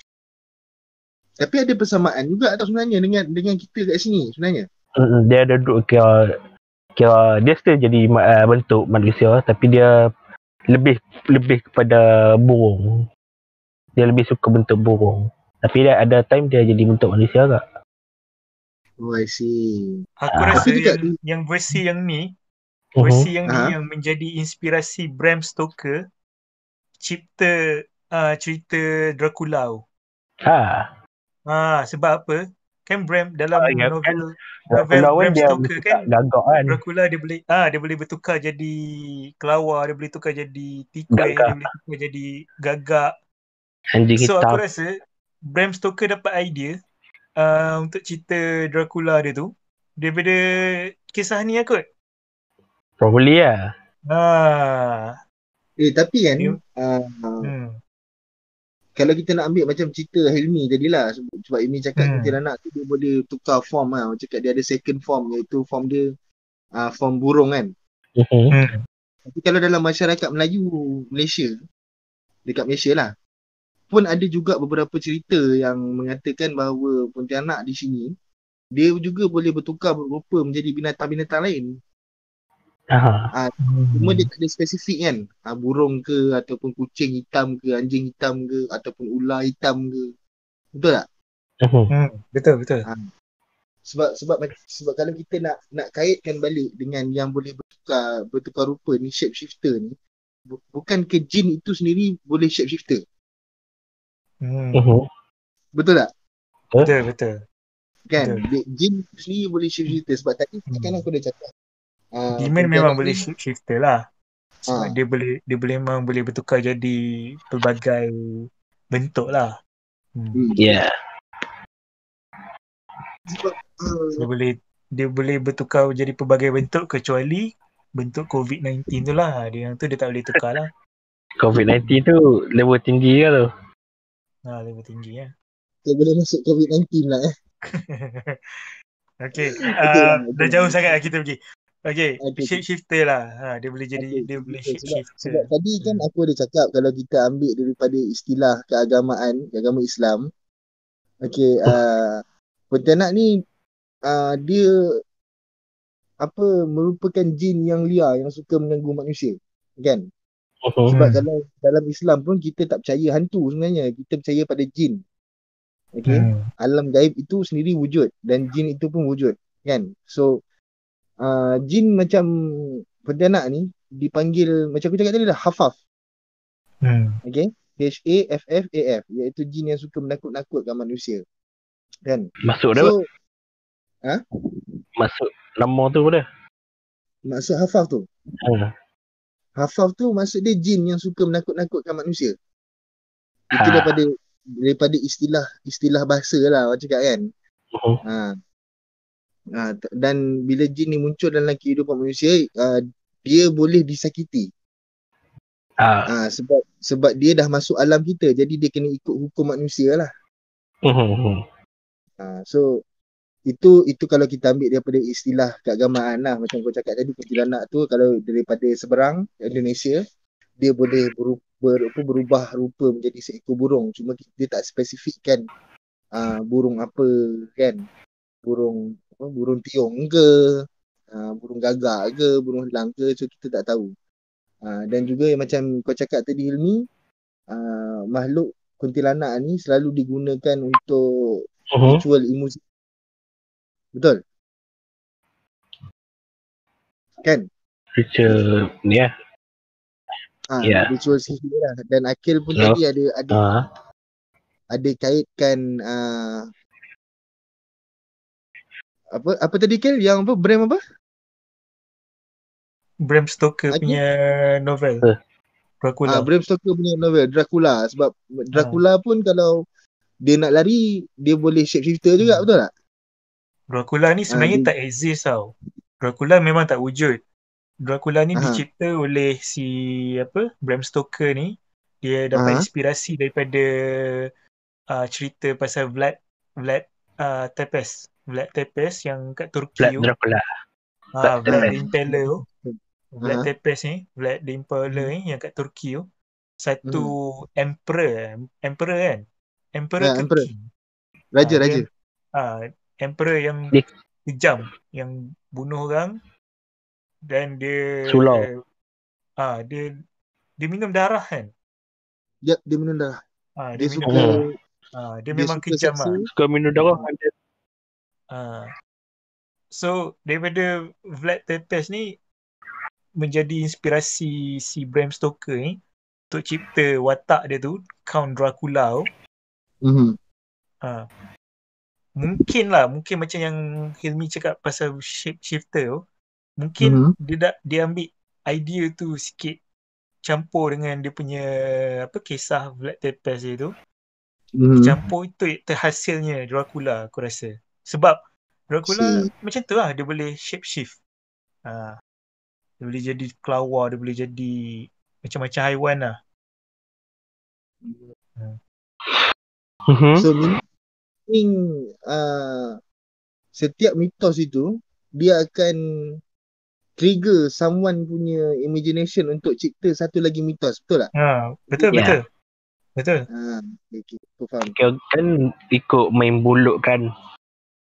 Tapi ada persamaan juga tak sebenarnya dengan dengan kita kat sini sebenarnya. Mm, dia ada duduk kira kira dia still jadi uh, bentuk manusia tapi dia lebih lebih kepada burung. Dia lebih suka bentuk burung. Tapi dia ada time dia jadi bentuk manusia tak? Oh I see. Aku Ah. rasa yang, yang versi yang ni, Mhm. versi yang ni Ha? yang menjadi inspirasi Bram Stoker cipta uh, cerita Dracula. tu. Ha. Ha, sebab apa? Kan Bram dalam Ah, ya, novel novel Dracula kan Bram dia Stoker kan gagak kan. Dracula dia boleh ah dia boleh bertukar jadi kelawar, dia boleh tukar jadi tikus, Gagak. dia boleh tukar jadi gagak. Anjing So hitam. aku rasa Bram Stoker dapat idea uh, untuk cerita Dracula dia tu daripada kisah ni lah kot. Probably lah. Ha. Eh tapi kan Dia- uh, Hmm. Kalau kita nak ambil macam cerita Hilmi tadi lah sebab, Hilmi cakap Hmm. kuntilanak tu dia boleh tukar form lah. Macam cakap dia ada second form iaitu form dia uh, form burung kan. Mhm. Hmm. Tapi kalau dalam masyarakat Melayu Malaysia dekat Malaysia lah pun ada juga beberapa cerita yang mengatakan bahawa Pontianak di sini dia juga boleh bertukar berupa menjadi binatang-binatang lain. Ha. Cuma dia tak ada spesifik kan. Ha, burung ke ataupun kucing hitam ke, anjing hitam ke ataupun ular hitam ke. Betul tak? Hmm. Betul betul. Sebab sebab sebab kalau kita nak nak kaitkan balik dengan yang boleh bertukar bertukar rupa ni shapeshifter ni bu- bukan ke jin itu sendiri boleh shapeshifter. Hmm. Mhm. Betul tak? Betul betul. Kan? Betul. Jin sendiri boleh shapeshifter sebab tadi Hmm. kan aku dah cakap. Uh, Demon memang boleh shift shifter lah. Ah. dia boleh dia boleh memang boleh bertukar jadi pelbagai bentuk lah. Hmm. Hmm. Yeah. Uh, Dia boleh dia boleh bertukar jadi pelbagai bentuk kecuali bentuk COVID-19 tu lah. Dia yang tu dia tak boleh tukar lah. COVID-19 tu level tinggi ke tu? Ha, lebih tinggi ya. kita boleh masuk COVID-19 lah eh. okay. Uh, lah, dah jauh sangat lah kita pergi. Okay. Okay. Shape shifter lah. Ha, dia boleh jadi Okay, dia boleh shape sebab, shifter. sebab tadi kan aku ada cakap kalau kita ambil daripada istilah keagamaan, agama Islam. Okey, uh, Pontianak ni uh, dia apa merupakan jin yang liar yang suka mengganggu manusia. Kan? Mhm. Sebab Hmm. kalau dalam Islam pun kita tak percaya hantu sebenarnya. Kita percaya pada jin. Okey. Hmm. Alam gaib itu sendiri wujud dan jin itu pun wujud. Kan? So uh, jin macam Pontianak ni dipanggil macam aku cakap tadi lah hafaf. Hmm. Okay. H-A-F-F-A-F iaitu jin yang suka menakut-nakutkan manusia. Kan? Masuk dah. So, Masuk nama tu dah. maksud hafaf tu. Ha. Hafaf tu maksud dia jin yang suka menakut-nakutkan manusia. Itu Ah. daripada daripada istilah istilah bahasa lah orang cakap kan. Mhm. Ha. T- dan bila jin ni muncul dalam kehidupan manusia, uh, dia boleh disakiti. Ah. Ha, sebab sebab dia dah masuk alam kita, jadi dia kena ikut hukum manusia lah. Ha, so itu itu kalau kita ambil daripada istilah keagamaan lah macam kau cakap tadi kuntilanak tu kalau daripada seberang Indonesia dia boleh berupa, ber, apa, berubah rupa menjadi seekor burung cuma dia tak spesifikkan uh, burung apa kan burung burung tiong ke uh, burung gagak ke burung helang ke so kita tak tahu uh, dan juga yang macam kau cakap tadi Hilmi uh, makhluk kuntilanak ni selalu digunakan untuk Mhm. ritual ilmu Betul? Kan? Future ni lah. Ah, Ya. ritual sihir lah. Dan Akil pun Ya. tadi ada ada Ha. ada kaitkan uh, apa apa tadi Kel yang apa brand apa Bram Stoker Lagi? punya novel. Eh. Dracula. ah, Bram Stoker punya novel Dracula sebab Dracula pun kalau dia nak lari dia boleh shapeshifter juga Hmm. betul tak Dracula ni sebenarnya dia- tak exist tau. Dracula memang tak wujud. Dracula ni Aha. dicipta oleh si apa Bram Stoker ni. Dia dapat Aha. inspirasi daripada uh, cerita pasal Vlad Vlad uh, Tepes. Vlad Tepes yang kat Turki Black tu. Dracula. Ah, Vlad the Tepes. Impaler tu. Vlad Aha. Tepes ni, Vlad the Impaler ni yang kat Turki tu. Satu emperor, emperor kan? Emperor Ya, Turki. emperor. raja Ah, raja dia- Ah, emperor yang kejam, yang bunuh orang dan dia Sulau. Ah, dia dia minum darah kan? dia dia minum darah Ah, dia dia, minum suka darah. Ah, dia, dia memang suka kejam seksa. ah. Suka minum darah. Dia Ah. So daripada Vlad Tepes ni menjadi inspirasi si Bram Stoker ni untuk cipta watak dia tu Count Dracula tu. Mhm. Ha. Mungkin lah, mungkin macam yang Hilmi cakap pasal shapeshifter tu. Mungkin Mhm. dia dah, dia ambil idea tu sikit campur dengan dia punya apa kisah Vlad Tepes dia tu. Mhm. Campur itu terhasilnya Dracula aku rasa. Sebab Dracula Si- macam tu lah dia boleh shape shift. Ha. Dia boleh jadi kelawar, dia boleh jadi macam-macam haiwan lah. Mhm. So meaning uh, setiap mitos itu dia akan trigger someone punya imagination untuk cipta satu lagi mitos betul tak? Ha, betul Ya. betul. Betul. Ha, okay, aku faham. Kira kan ikut main bulut kan.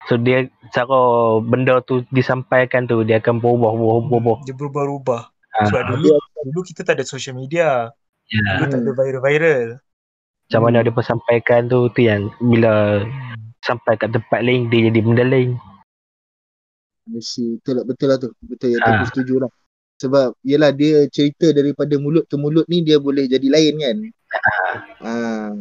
So dia cara benda tu disampaikan tu dia akan berubah berubah berubah. Dia berubah-ubah. Ah. Sebab dulu dulu kita tak ada social media. Ya. Dulu tak ada viral-viral. Macam mana dia sampaikan tu tu yang bila sampai kat tempat lain dia jadi benda lain. Mesti betul lah, betul lah tu. Betul ya, Ah. aku setuju lah. Sebab yelah dia cerita daripada mulut ke mulut ni dia boleh jadi lain kan. Ah.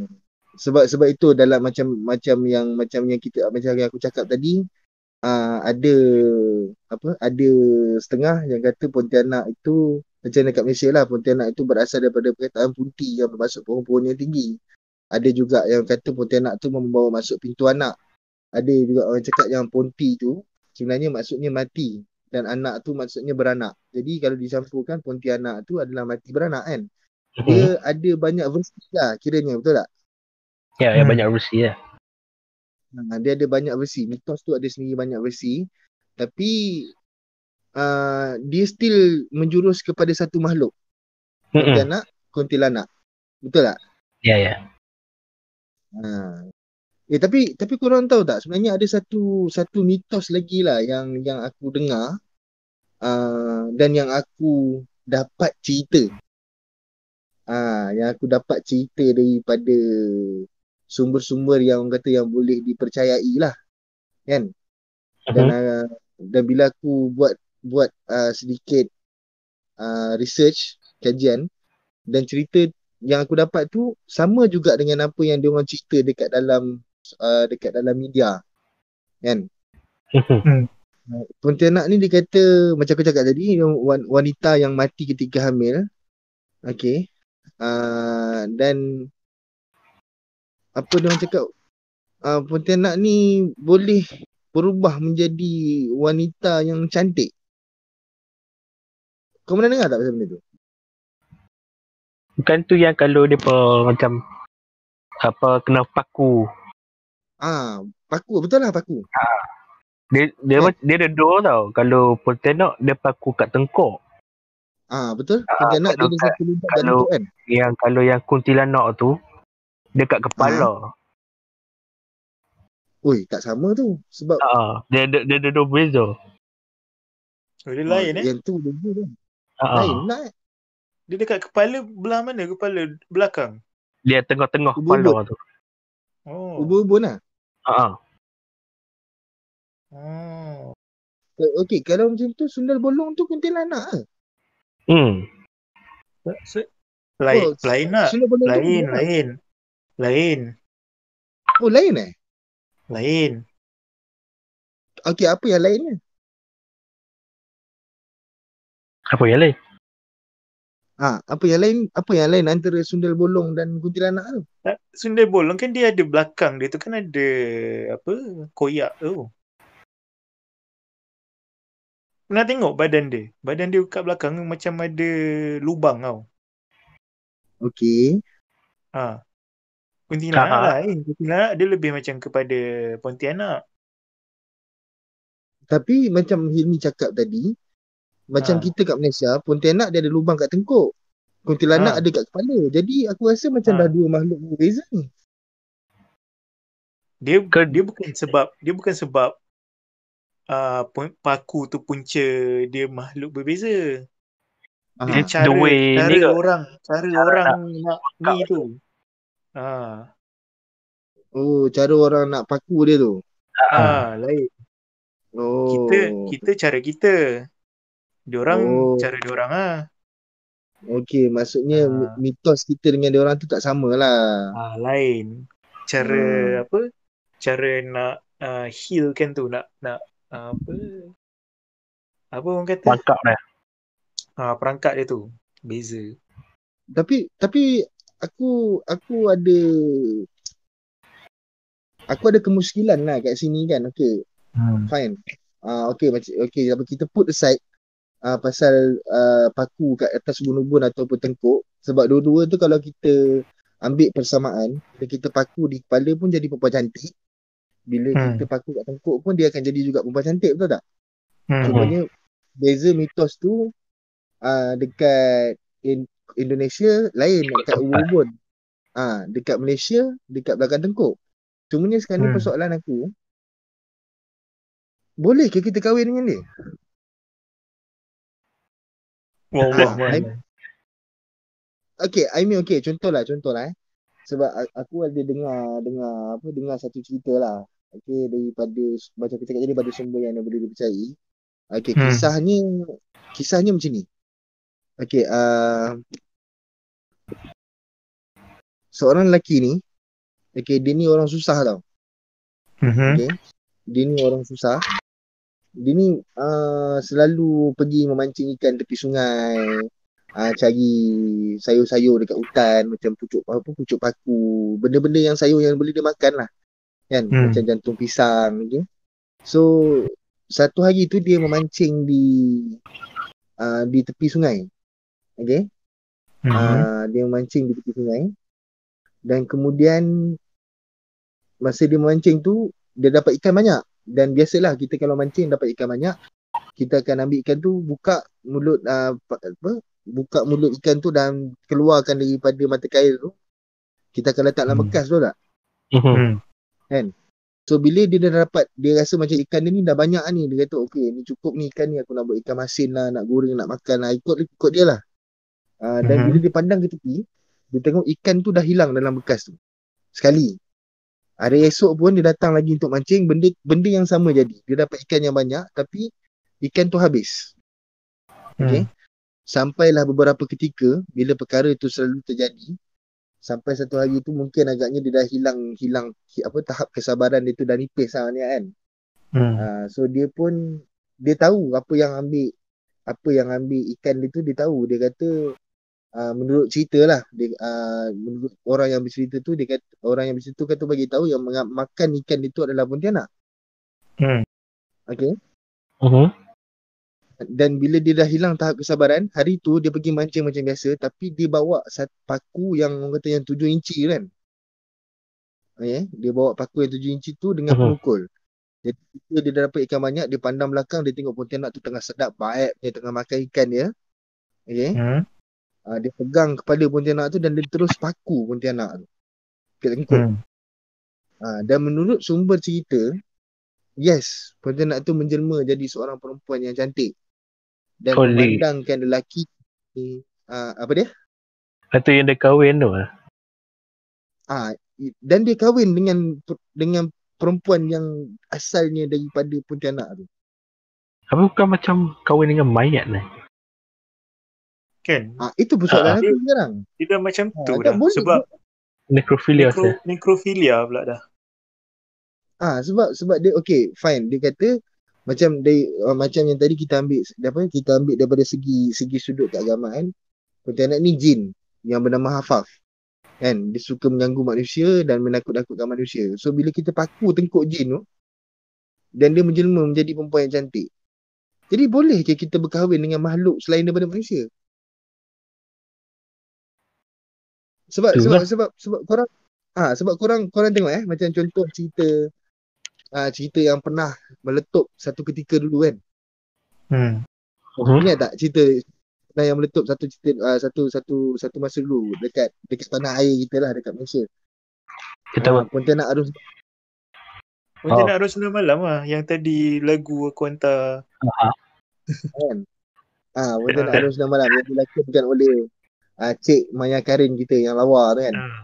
Sebab sebab itu dalam macam macam yang macam yang kita macam yang aku cakap tadi ah ada apa ada setengah yang kata Pontianak itu macam dekat Malaysia lah Pontianak itu berasal daripada perkataan punti yang bermaksud pohon-pohon yang tinggi. Ada juga yang kata Pontianak tu membawa masuk pintu anak. Ada juga orang cakap yang ponti tu sebenarnya maksudnya mati dan anak tu maksudnya beranak. Jadi kalau dicampurkan Pontianak tu adalah mati beranak kan. Mhm. Dia ada banyak versi lah kiranya betul tak? Ya, ya Hmm. banyak versi ya. Ha, dia ada banyak versi. Mitos tu ada sendiri banyak versi. Tapi uh, dia still menjurus kepada satu makhluk. Mhm. Pontianak, kuntilanak. Betul tak? Ya, ya. Ha. Eh tapi tapi korang tahu tak sebenarnya ada satu satu mitos lagi lah yang yang aku dengar uh, dan yang aku dapat cerita. Ah, yang aku dapat cerita daripada sumber-sumber yang orang kata yang boleh dipercayai lah. Kan? Dan Mhm. uh, dan bila aku buat buat uh, sedikit uh, research, kajian dan cerita yang aku dapat tu sama juga dengan apa yang dia orang cerita dekat dalam uh, dekat dalam media. Kan? Mhm. Pontianak ni dia kata macam aku cakap tadi wanita yang mati ketika hamil. Okey. Uh, dan apa dia orang cakap uh, Pontianak ni boleh berubah menjadi wanita yang cantik. Kau pernah dengar tak pasal benda tu? Bukan tu yang kalau dia macam apa kena paku. Ah, paku betul lah paku. Dia dia Eh. dia ada dua tau. Kalau Pontianak dia paku kat tengkok. Ah, betul. Ah, Pontianak dia kalau ada satu kalau- kan. Yang kalau yang kuntilanak tu dia kat kepala. Oi, tak sama tu. Sebab Ha, dia ada dia ada dua beza. Oh, dia lain eh. yang tu beza kan. Ha. Lain pula eh. Dia dekat kepala belah mana? Kepala belakang. Dia tengah-tengah Ubun-ubun. kepala tu. Oh. Ubun-ubun lah. Ha. Oh. okey kalau macam tu sundal bolong tu kuntilanak ah. Hmm. So, lain, Oh, lain lah. Tu Lain, lain. Lain, Oh lain eh? lain. Okey apa yang lainnya? Apa yang lain? Ha, apa yang lain? Apa yang lain antara sundal bolong dan kuntilanak tu? Tak, Sundal bolong kan dia ada belakang dia tu kan ada apa koyak tu. Pernah tengok badan dia? Badan dia kat belakang macam ada lubang tau. Okey. Ha. Kuntilanak Ha. lain. Kuntilanak dia lebih macam kepada Pontianak. Tapi macam Hilmi cakap tadi, macam Ha. kita kat Malaysia, Pontianak dia ada lubang kat tengkuk. Kuntilanak Ha. ada kat kepala. Jadi aku rasa macam Ha. dah dua makhluk berbeza ni. Dia dia bukan sebab dia bukan sebab uh, paku tu punca dia makhluk berbeza. Ha. Dia The cara way cara ni orang cara Cara orang nak nak ni tu. Ha. Oh, cara orang nak paku dia tu. Ha, lain. Oh. Kita kita cara kita. Diorang Oh. cara diorang ah. Okey, maksudnya Ha. mitos kita dengan dia orang tu tak sama lah. Ha, lain. Cara Hmm. apa? Cara nak uh, heal kan tu nak nak uh, apa? Apa orang kata? Mangkap dah. Ha, perangkat dia tu. Beza. Tapi tapi aku aku ada aku ada kemuskilan lah kat sini kan. Okey, Hmm. fine. Ah uh, okey macam okey apa kita put aside uh, pasal uh, paku kat atas ubun-ubun ataupun tengkuk sebab dua-dua tu kalau kita ambil persamaan bila kita paku di kepala pun jadi perempuan cantik bila Hmm. kita paku kat tengkuk pun dia akan jadi juga perempuan cantik betul tak Hmm. cumanya beza mitos tu uh, dekat in, Indonesia lain dekat Tempat. ubun-ubun ah dekat Malaysia dekat belakang tengkuk cumanya sekarang ni Hmm. persoalan aku boleh ke kita kahwin dengan dia Wallah Ah, I- man. Okay, I mean okay, contohlah, contohlah eh. Sebab aku ada dengar dengar apa dengar satu cerita lah. Okay, daripada macam kita cakap tadi daripada sumber yang boleh dipercayai. Okay, Hmm. kisahnya kisahnya macam ni. Okay, uh, seorang lelaki ni, okay, dia ni orang susah tau. Mhm. Okay. Dia ni orang susah. Dia ni uh, selalu pergi memancing ikan tepi sungai. Uh, cari sayur-sayur dekat hutan macam pucuk apa pucuk paku, benda-benda yang sayur yang boleh dia makan lah. Kan? Hmm. Macam jantung pisang gitu. So satu hari tu dia memancing di uh, di tepi sungai. Okay? Mhm. Uh, dia memancing di tepi sungai. Dan kemudian masa dia memancing tu dia dapat ikan banyak dan biasalah kita kalau mancing dapat ikan banyak kita akan ambil ikan tu buka mulut uh, apa buka mulut ikan tu dan keluarkan daripada mata kail tu kita akan letak dalam Hmm. bekas tu tak Mhm. Hmm. so bila dia dah dapat dia rasa macam ikan dia ni dah banyak ni dia kata okey ni cukup ni ikan ni aku nak buat ikan masin lah nak goreng nak makan lah ikut ikut dia lah uh, dan Mhm. bila dia pandang ke tepi dia tengok ikan tu dah hilang dalam bekas tu sekali hari esok pun dia datang lagi untuk mancing benda benda yang sama jadi dia dapat ikan yang banyak tapi ikan tu habis Okay. Hmm. Sampailah beberapa ketika bila perkara itu selalu terjadi sampai satu hari tu mungkin agaknya dia dah hilang hilang hi- apa tahap kesabaran dia tu dah nipis lah ni kan. Hmm. Uh, so dia pun dia tahu apa yang ambil apa yang ambil ikan dia tu dia tahu dia kata uh, menurut cerita lah dia, uh, menurut orang yang bercerita tu dia kata orang yang bercerita tu kata bagi tahu yang makan ikan itu adalah pontianak. Hmm. Okay. Mhm. dan bila dia dah hilang tahap kesabaran hari tu dia pergi mancing macam biasa tapi dia bawa satu paku yang orang kata yang 7 inci kan okay? dia bawa paku yang 7 inci tu dengan Mhm. pemukul jadi dia dah dapat ikan banyak dia pandang belakang dia tengok pontianak tu tengah sedap baik dia tengah makan ikan dia okay? Hmm. Uh, dia pegang kepala pontianak tu dan dia terus paku pontianak tu ke tengkuk Hmm. uh, dan menurut sumber cerita yes pontianak tu menjelma jadi seorang perempuan yang cantik dan Solid. memandangkan lelaki ni uh, apa dia Atau yang dah kahwin tu lah. Ah, i- dan dia kahwin dengan dengan perempuan yang asalnya daripada Pontianak tu. Apa bukan macam kahwin dengan mayat ni? Kan? Ah, itu persoalan Ah. aku sekarang. Dia dah macam Ah, tu dah. boleh. Sebab Necrophilia nekro, saya. nekrofilia pula dah. Ah sebab sebab dia okay fine dia kata macam dia uh, macam yang tadi kita ambil apa kita ambil daripada segi segi sudut keagamaan Pontianak ni jin yang bernama Hafaf kan dia suka mengganggu manusia dan menakut-nakutkan manusia so bila kita paku tengkuk jin tu dan dia menjelma menjadi perempuan yang cantik jadi boleh ke kita berkahwin dengan makhluk selain daripada manusia sebab sebab Itulah. sebab sebab korang ah sebab korang korang tengok eh macam contoh cerita ah cerita yang pernah meletup satu ketika dulu kan Hmm. Ingat tak cerita pernah yang meletup satu cerita uh, satu satu satu masa dulu dekat dekat tanah air kita lah dekat Malaysia. Kita Ah, Pontianak Arus Macam nak Rosna Malam lah. Yang tadi lagu aku hantar. kan. Ah, Pontianak Ah. Arus dan malam yang dilakonkan oleh uh, Cik Maya Karin kita yang lawa tu kan. Ah.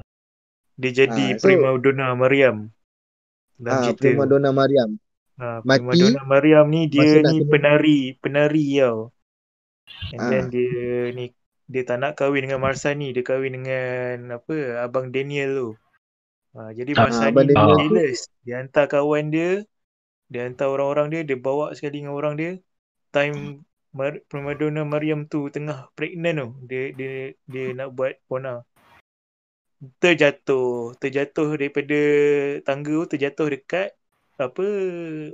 Dia jadi Ah, so- prima donna Mariam. Dalam Ah, cerita. Prima Donna Mariam. Ha, Mati, Prima Donna Mariam ni dia ni kena- penari, penari tau. And Ah. then dia ni dia tak nak kahwin dengan Marsani, dia kahwin dengan apa abang Daniel tu. Ha, jadi Marsani abang ni jealous. Dia hantar kawan dia, dia hantar orang-orang dia, dia bawa sekali dengan orang dia. Time Mar- Prima Donna Mariam tu tengah pregnant tu, dia dia dia nak buat pona. Terjatuh, terjatuh daripada tangga tu, terjatuh dekat apa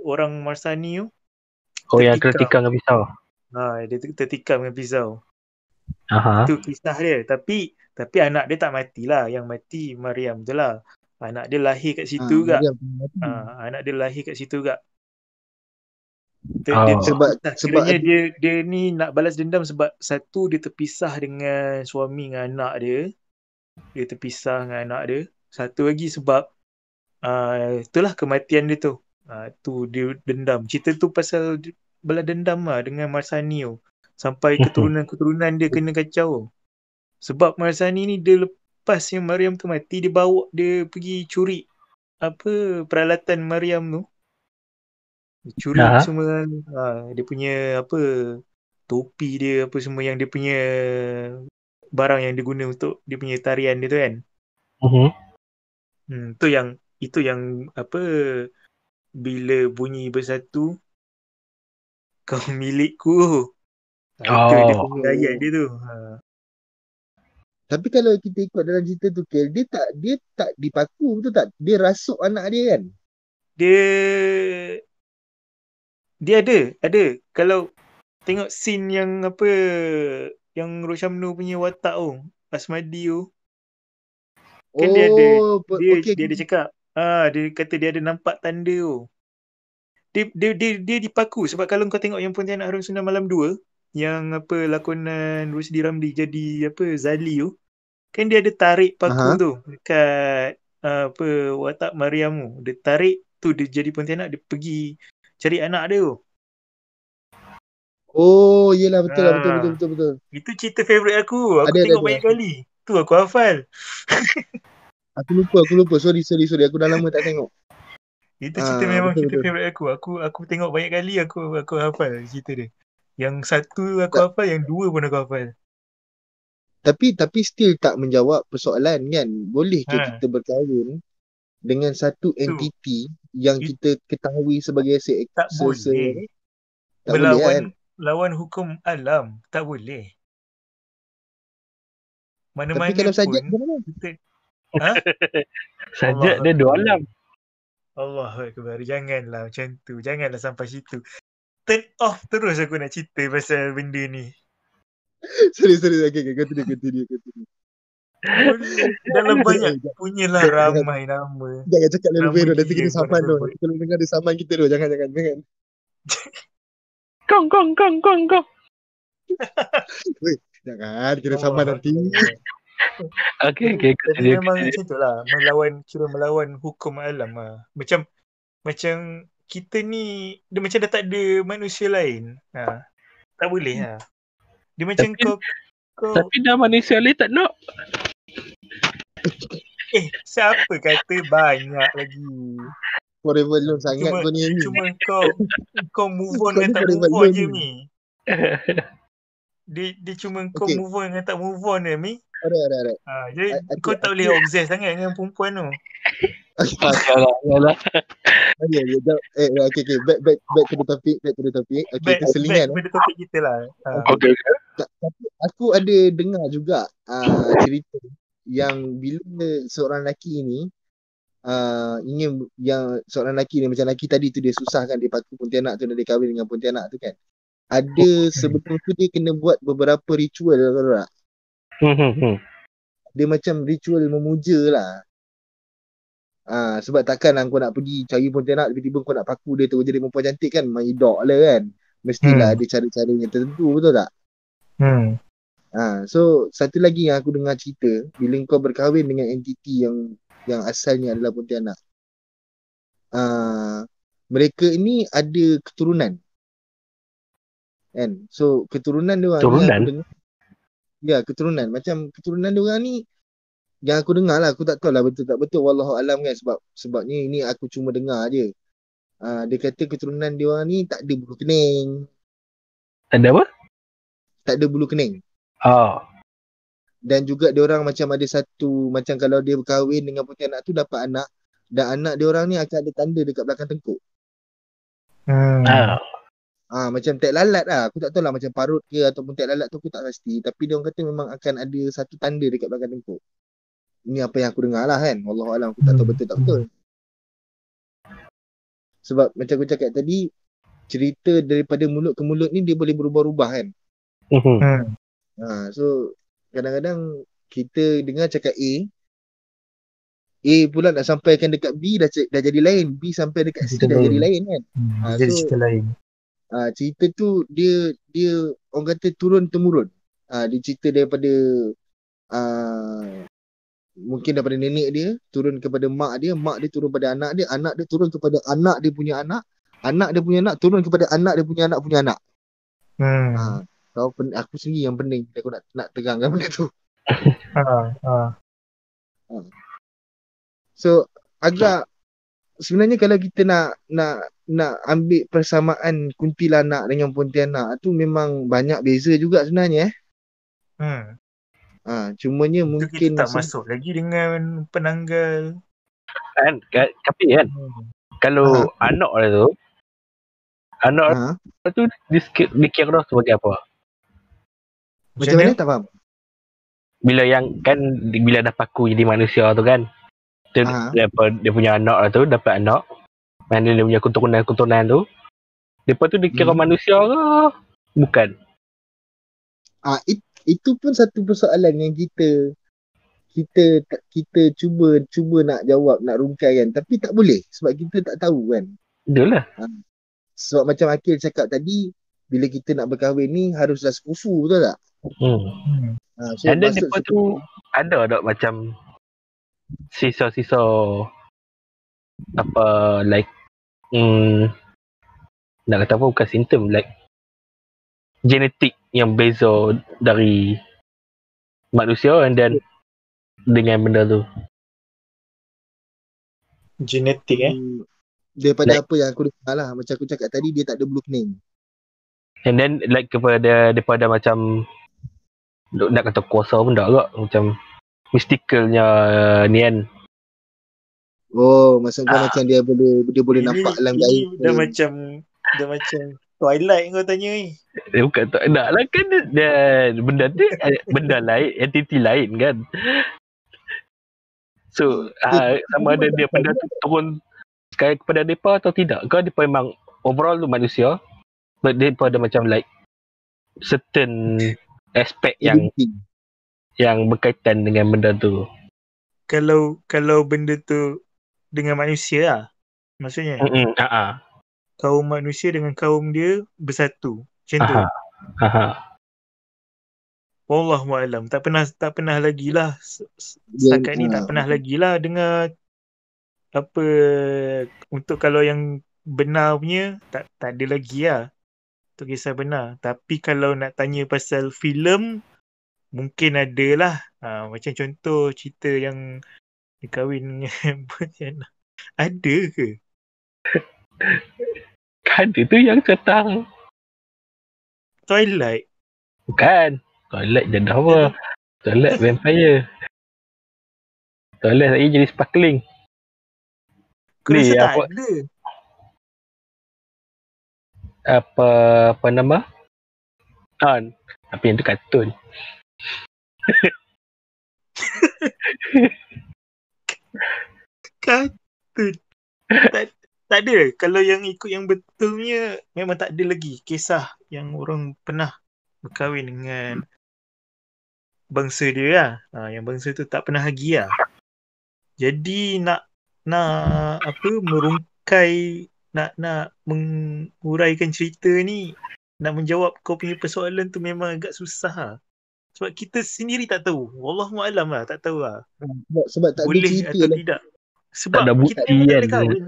orang Marsani tu Oh yang Tertikam. tikam dengan pisau. Ha, dia ter- tertikam dengan pisau. Aha. Itu kisah dia. Tapi tapi anak dia tak matilah. Yang mati Mariam tu lah. Anak dia lahir kat situ Ah, juga. Ha, anak dia lahir kat situ juga. Ter, Oh. dia Sebab- terpisah. sebab Kiranya ada- dia dia ni nak balas dendam sebab satu dia terpisah dengan suami dengan anak dia. Dia terpisah dengan anak dia. Satu lagi sebab uh, itulah kematian dia tu. Uh, tu dia dendam. Cerita tu pasal dia balas dendam lah dengan Marsani tu. Sampai keturunan-keturunan dia kena kacau. Sebab Marsani ni dia lepas yang Mariam tu mati dia bawa dia pergi curi apa peralatan Mariam tu. Dia curi Aha. semua ha, dia punya apa topi dia apa semua yang dia punya barang yang dia guna untuk dia punya tarian dia tu kan. Mhm. Hmm, tu yang itu yang apa bila bunyi bersatu kau milikku. Ha, Itu dia Oh. punya ayat dia tu. Ha. Tapi kalau kita ikut dalam cerita tu Kel, dia tak dia tak dipaku betul tak? Dia rasuk anak dia kan. Dia dia ada, ada. Kalau tengok scene yang apa yang Roshamno punya watak tu, Asmadi tu, Kan dia ada- pe- dia okey, dia ada cakap, ah dia kata dia ada nampak tanda tu. Dia dia dia, dia dipaku sebab kalau kau tengok yang Pontianak Harum Sunan Malam 2 yang apa lakonan Rusdi Ramli jadi apa Zali tu, kan dia ada tarik paku Aha. tu dekat ah, apa watak Mariam tu. Dia tarik tu dia jadi Pontianak dia pergi cari anak dia tu. Oh, yelah betul lah betul Ah. betul betul betul. Itu cerita favourite aku. Aku Ada, ada, tengok ada. banyak kali. Tu aku hafal. Aku lupa, aku lupa. Sorry, sorry, sorry. Aku dah lama tak tengok. Itu cerita Ah, memang betul, cerita betul. favourite aku. Aku aku tengok banyak kali aku aku hafal cerita dia. Yang satu aku Tak. hafal, yang dua pun aku hafal. Tapi tapi still tak menjawab persoalan kan. Boleh ke Ha. kita berkahwin dengan satu entiti yang It- kita ketahui sebagai se Tak se, se boleh. tak boleh Melawan kan. lawan hukum alam. Tak boleh. Mana-mana Tapi kalau sajak pun kita ha? Sajak Allah dia dua alam. Allah Akbar. Janganlah macam tu. Janganlah sampai situ. Turn off terus aku nak cerita pasal benda ni. sorry, sorry. Okay, okay. Continue, continue, continue. Dalam banyak punyalah ramai nama. jangan cakap lebih-lebih tu. Nanti kita saman tu. kalau dengar dia saman kita tu. Jangan, jangan, jangan. Kong kong kong kong kong. Jangan, kita Allah saman nanti. Akbar. Okay, okay. Jadi memang macam tu lah. Melawan, kira melawan hukum alam lah. Macam, macam kita ni, dia macam dah tak ada manusia lain. Ha. Tak boleh lah. Dia macam Tapi- kau, kau, Tapi dah manusia lain tak nak. eh siapa kata banyak lagi. forever alone sangat Cuma, kau ni. Amy. cuma kau kau move on Kau dengan ni tak move on je ni. Mi. Dia dia cuma kau Okay. move on dengan tak move on je Mi. Alright, alright, alright. Ha, jadi I- I- kau tak I- boleh obses sangat dengan perempuan tu. Okay, Yalah, yalah. okay, okay, jap. eh, okay, okay, back, back, back to the topic, back to the topic. Okay, Back, back keselingan. eh. kepada topik kita lah. Ha. Okay. Aku ada dengar juga uh, cerita yang bila seorang lelaki ni uh, ingin yang seorang lelaki ni macam lelaki tadi tu dia susah kan dia paku Pontianak tu dan dia kahwin dengan Pontianak tu kan. Ada sebelum tu dia kena buat beberapa ritual kalau tak. Hmm, hmm, hmm. Dia macam ritual memuja lah. Ah, sebab takkan lah kau nak pergi cari Pontianak tiba-tiba kau nak paku dia tu jadi perempuan cantik kan main dok lah kan. Mestilah Hmm. ada cara-cara yang tertentu betul tak? Hmm. Ha, so satu lagi yang aku dengar cerita bila kau berkahwin dengan entiti yang yang asalnya adalah Pontianak. Uh, mereka ini ada keturunan. Kan? So keturunan dia orang Keturunan? dengar, Ya, keturunan. Macam keturunan dia orang ni yang aku dengar lah, aku tak tahu lah betul tak betul wallahu alam kan sebab sebabnya ini aku cuma dengar je. Uh, dia kata keturunan dia orang ni tak ada bulu kening, Ada apa? tak ada bulu kening. Oh. dan juga dia orang macam ada satu macam kalau dia berkahwin dengan pontianak tu dapat anak dan anak dia orang ni akan ada tanda dekat belakang tengkuk. Hmm. Ah. Ah macam tek lalat lah. Aku tak tahu lah macam parut ke ataupun tek lalat tu aku tak pasti tapi dia orang kata memang akan ada satu tanda dekat belakang tengkuk. Ini apa yang aku dengar lah kan. Wallahu alam aku tak tahu betul tak betul. Sebab macam aku cakap tadi cerita daripada mulut ke mulut ni dia boleh berubah-ubah kan. Hmm, hmm. Hmm. Ha, so kadang-kadang kita dengar cakap A A pula nak sampaikan dekat B dah, c- dah jadi lain B sampai dekat C Cerita dah lain. jadi lain kan Hmm. Ah, Jadi so- cerita lain. ha, cerita tu dia dia orang kata turun temurun ha, dia cerita daripada uh, mungkin daripada nenek dia turun kepada mak dia mak dia turun pada anak dia anak dia turun kepada anak dia punya anak anak dia punya anak turun kepada anak dia punya anak punya anak Hmm. ha, kau pen, aku sendiri yang pening aku nak nak terangkan benda tu Ha. Ha. So agak sebenarnya kalau kita nak nak nak ambil persamaan kuntilanak dengan pontianak tu memang banyak beza juga sebenarnya eh. Hmm. Ha, cumanya Itu mungkin kita tak masa- masuk lagi dengan penanggal. Kan, kan, tapi kan Hmm. kalau anak dia tu anak ha, tu dia, sk- dia kira sebagai apa? macam mana tak faham? Bila yang kan bila dah paku jadi manusia tu kan. Dia, Ha. dia, apa, dia punya anak lah tu dapat anak. Mana dia punya keturunan-keturunan tu. Lepas tu dia kira Hmm. manusia ke? Bukan. Ah it, itu pun satu persoalan yang kita kita tak- kita cuba cuba nak jawab nak rungkaikan tapi tak boleh sebab kita tak tahu kan. Dia lah. Sebab macam Akil cakap tadi bila kita nak berkahwin ni haruslah sekufu betul tak? Hmm. Ha, so And then maksud lepas tu ada tak macam sisa-sisa apa like hmm, nak kata apa bukan simptom like genetik yang beza dari manusia and then dengan benda tu. Genetik eh. Hmm, daripada Like- apa yang aku dengar lah macam aku cakap tadi dia tak ada blue kening And then like kepada daripada macam nak kata kuasa pun tak agak macam mysticalnya uh, ni kan. oh maksud kau Ah. macam dia boleh dia boleh nampak alam gaib ke? macam dah macam Twilight kau tanya ni. Dia bukan tak nak lah kan dia, dia, benda tu eh, benda lain, entiti lain kan. So uh, sama ada dia benda tu turun sekali kepada mereka atau tidak. Kau dia memang overall tu manusia. But dia ada macam like certain aspek yang yang berkaitan dengan benda tu. Kalau kalau benda tu dengan manusia lah. Maksudnya Hmm. Ha ah. Kaum manusia dengan kaum dia bersatu. Macam tu. Aha. Aha. Wallahu alam. Tak pernah tak pernah lagi lah Dia- setakat ni ah. tak pernah lagi lah dengar apa untuk kalau yang benar punya tak tak ada lagi lah. Untuk kisah benar. Tapi kalau nak tanya pasal filem mungkin ada lah. Ha, macam contoh cerita yang dia kahwin dengan. Ada ke? Kan dia tu yang setang. Twilight. Bukan. Twilight je dah apa. Twilight vampire. Twilight saya jadi sparkling. Kau Ni, rasa tak apa- ada? Apa apa nama? Ah, tapi yang tu kartun. Kartun. tak, tak ada. Kalau yang ikut yang betulnya memang tak ada lagi kisah yang orang pernah berkahwin dengan bangsa dia lah. Ha, yang bangsa tu tak pernah lagi lah. Jadi nak nak apa merungkai nak nak menguraikan cerita ni nak menjawab kau punya persoalan tu memang agak susah lah. Sebab kita sendiri tak tahu. Wallahualam lah, tak tahu lah. Sebab, sebab tak ada Boleh cerita atau lah. tidak. Sebab ada bukti kita tak kan. boleh kahwin.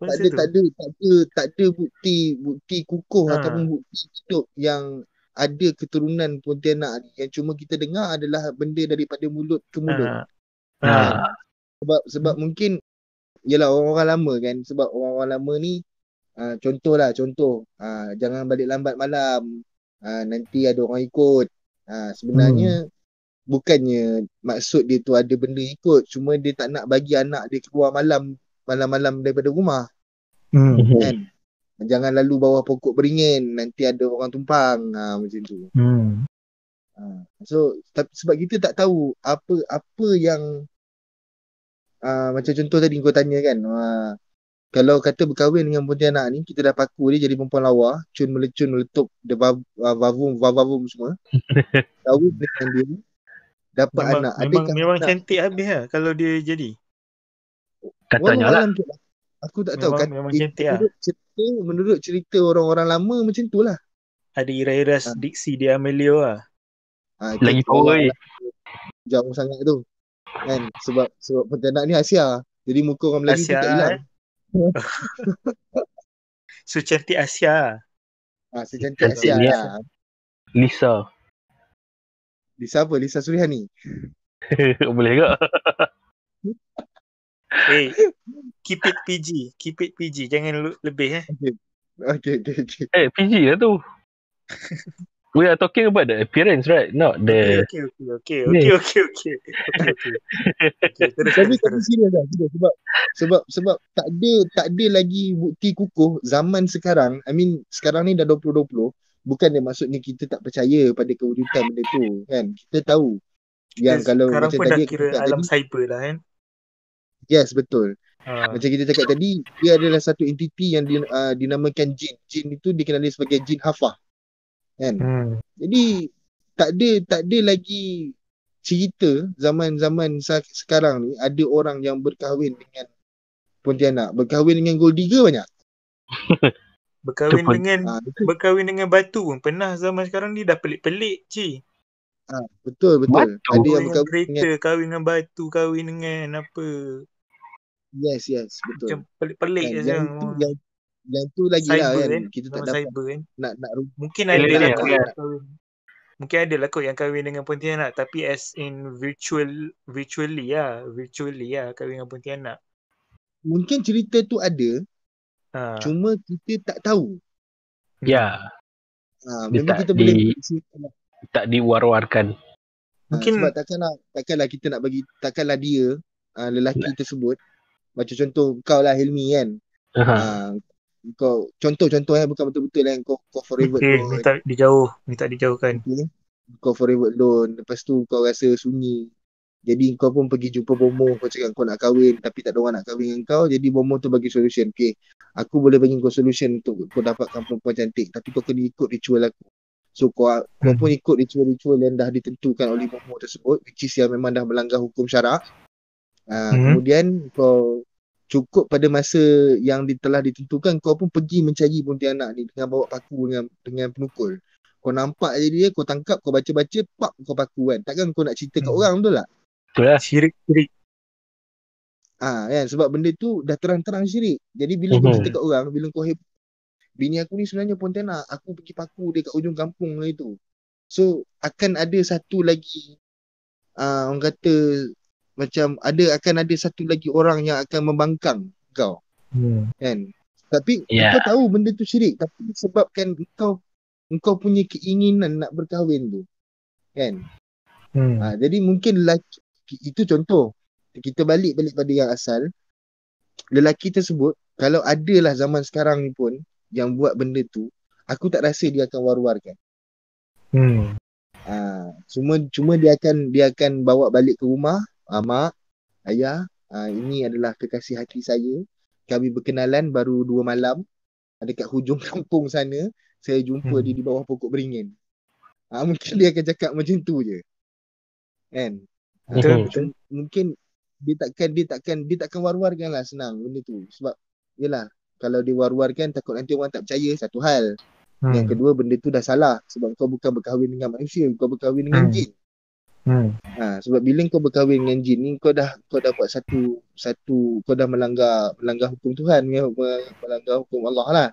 Tak ada, tak ada, tak ada, tak ada bukti, bukti kukuh Ha. ataupun bukti hidup yang ada keturunan Pontianak ni. Yang cuma kita dengar adalah benda daripada mulut ke mulut. Ha. Ha. Ha. Sebab sebab mungkin Yalah orang-orang lama kan Sebab orang-orang lama ni uh, Contoh lah Contoh uh, Jangan balik lambat malam uh, Nanti ada orang ikut uh, Sebenarnya Bukannya Maksud dia tu ada benda ikut Cuma dia tak nak bagi anak dia keluar malam Malam-malam daripada rumah Hmm. kan Jangan lalu bawah pokok beringin Nanti ada orang tumpang uh, Macam tu Hmm. Ha. So tapi, sebab kita tak tahu apa apa yang uh, macam contoh tadi kau tanya kan uh, kalau kata berkahwin dengan pontianak ni kita dah paku dia jadi perempuan lawa cun melecun meletup vav, uh, vavum vavavum semua kahwin dengan dia dapat Memang, anak memang, adakah memang anak cantik habis lah kalau dia jadi. Katanya lah. Tu lah. aku tak tahu Memang, memang cantik lah. menurut cerita menurut cerita orang-orang lama macam tu lah Ada ira-ira Ha. diksi dia Amelio lah. ha, Lagi tu power orang eh. jauh sangat tu kan sebab sebab pontianak ni Asia jadi muka orang Melayu tu Asia tak hilang eh. so cantik Asia lah. Ah, secantik Cantik Asia ni. lah. Lisa. Lisa apa? Lisa Surihani. Boleh ke? Eh, keep it PG. Keep it PG. Jangan lu- lebih eh. Okay, okay, okay. Eh, PG lah tu. We are talking about the appearance, right? Not Okay, the... okay, okay, okay, okay, okay, okay. Okay, okay. Okay, terus, Tapi terus, tapi terus. serius lah, serius. sebab sebab sebab tak ada tak ada lagi bukti kukuh zaman sekarang. I mean sekarang ni dah 2020. Bukan dia maksudnya kita tak percaya pada kewujudan benda tu kan. Kita tahu yang Kita kalau sekarang macam pun tadi dah kira alam tadi, cyber lah kan. Yes betul. Ha. Macam kita cakap tadi, dia adalah satu entiti yang di, uh, dinamakan jin. Jin itu dikenali sebagai jin hafah. Kan? Hmm. Jadi tak ada tak ada lagi cerita zaman-zaman sekarang ni ada orang yang berkahwin dengan Pontianak, berkahwin dengan gold digger banyak. Berkahwin pun- dengan Ha, berkahwin dengan batu pun pernah zaman sekarang ni dah pelik-pelik ci. ha, betul betul. Batu? Ada yang berkahwin dengan kahwin dengan batu, kahwin dengan apa. Yes yes betul. Macam pelik-pelik Kan, je yang itu yang yang tu lagi lah cyber kan. kan. Kita tak dapat cyber kan. nak nak Mungkin ada lah lah, kan. yang kahwin. Mungkin ada lah kot yang kahwin dengan Pontianak tapi as in virtual virtually lah, virtually lah kahwin dengan Pontianak. mungkin cerita tu ada, Ha. cuma kita tak tahu. Ya, Ha, Dia memang tak kita di- boleh tak diwar-warkan. Ha, Mungkin- sebab takkanlah takkanlah kita nak bagi takkanlah dia uh, lelaki tersebut macam contoh kau lah Hilmi kan. Ha. Ha, kau contoh-contoh eh bukan betul-betul lah kau kau forever Okay, alone. minta dijauh, minta dijauhkan. Okay. Kau forever alone. Lepas tu kau rasa sunyi. Jadi kau pun pergi jumpa bomo kau cakap kau nak kahwin tapi tak ada orang nak kahwin dengan kau. Jadi bomo tu bagi solution. Okay. Aku boleh bagi kau solution untuk kau dapatkan perempuan cantik tapi kau kena ikut ritual aku. So kau kau pun ikut ritual-ritual yang dah ditentukan oleh bomo tersebut which is yang memang dah melanggar hukum syarak. Uh, Hmm. Kemudian kau cukup pada masa yang di, telah ditentukan kau pun pergi mencari pontianak ni dengan bawa paku dengan dengan penukul. Kau nampak je dia, kau tangkap, kau baca-baca, pap kau paku kan. Takkan kau nak cerita kat Hmm. orang betul tak? Betul lah. Syirik-syirik. Ah kan sebab benda tu dah terang-terang syirik. Jadi bila kau Mhm. cerita kat orang, bila kau heb bini aku ni sebenarnya pontianak, aku pergi paku dia kat ujung kampung lah itu. So akan ada satu lagi ah orang kata macam ada akan ada satu lagi orang yang akan membangkang kau. Hmm. Kan? Tapi yeah. kau tahu benda tu syirik tapi sebabkan kau kau punya keinginan nak berkahwin tu. Kan? Hmm. Ha, jadi mungkin lelaki itu contoh. Kita balik balik pada yang asal. Lelaki tersebut kalau adalah zaman sekarang ni pun yang buat benda tu, aku tak rasa dia akan war-warkan. Hmm. Ha, cuma cuma dia akan dia akan bawa balik ke rumah, ha, mak, ayah, ha, ini adalah kekasih hati saya kami berkenalan baru dua malam dekat hujung kampung sana saya jumpa hmm. dia di bawah pokok beringin ha, mungkin dia akan cakap macam tu je kan betul, betul. mungkin dia takkan dia takkan dia takkan war-warkan lah senang benda tu sebab yalah kalau dia war-warkan takut nanti orang tak percaya satu hal hmm. yang kedua benda tu dah salah sebab kau bukan berkahwin dengan manusia kau berkahwin dengan hmm. jin Hmm. Ha, sebab bila kau berkahwin dengan jin ni kau dah kau dah buat satu satu kau dah melanggar melanggar hukum Tuhan ya, melanggar hukum Allah lah.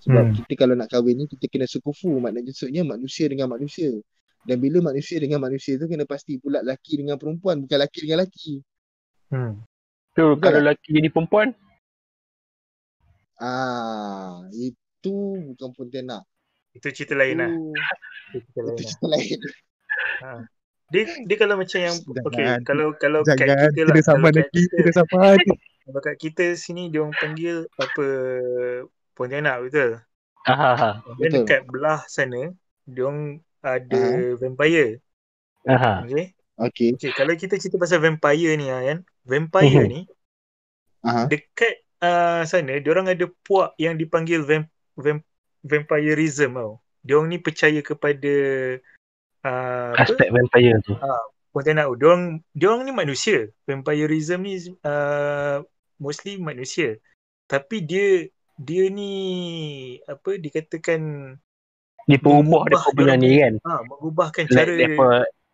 Sebab hmm. kita kalau nak kahwin ni kita kena sekufu maknanya maksudnya manusia dengan manusia. Dan bila manusia dengan manusia tu kena pasti pula laki dengan perempuan bukan laki dengan laki. Hmm. Tu kalau laki jadi perempuan? Ah, itu bukan pontianak. Itu cerita lain lah. Itu cerita lain. Itu cerita lain. Ha dia dia kalau macam yang okey kalau kalau jangan, kat kita lah sama kalau lagi kita, kita sama kalau kat kita sini dia orang panggil apa Pontianak betul? Ha ha. Dan dekat belah sana dia orang ada Aha. vampire. Aha okey okey okay, kalau kita cerita pasal vampire ni ah, kan vampire uh-huh. ni Aha. dekat uh, sana dia orang ada puak yang dipanggil vamp, vamp, vampirism tau. Dia orang ni percaya kepada uh, aspek vampire tu. Ah, uh, Pontianak tu. Diorang, diorang ni manusia. Vampirism ni uh, mostly manusia. Tapi dia dia ni apa dikatakan dia perubah dia punya ni kan. Ha, mengubahkan like cara depa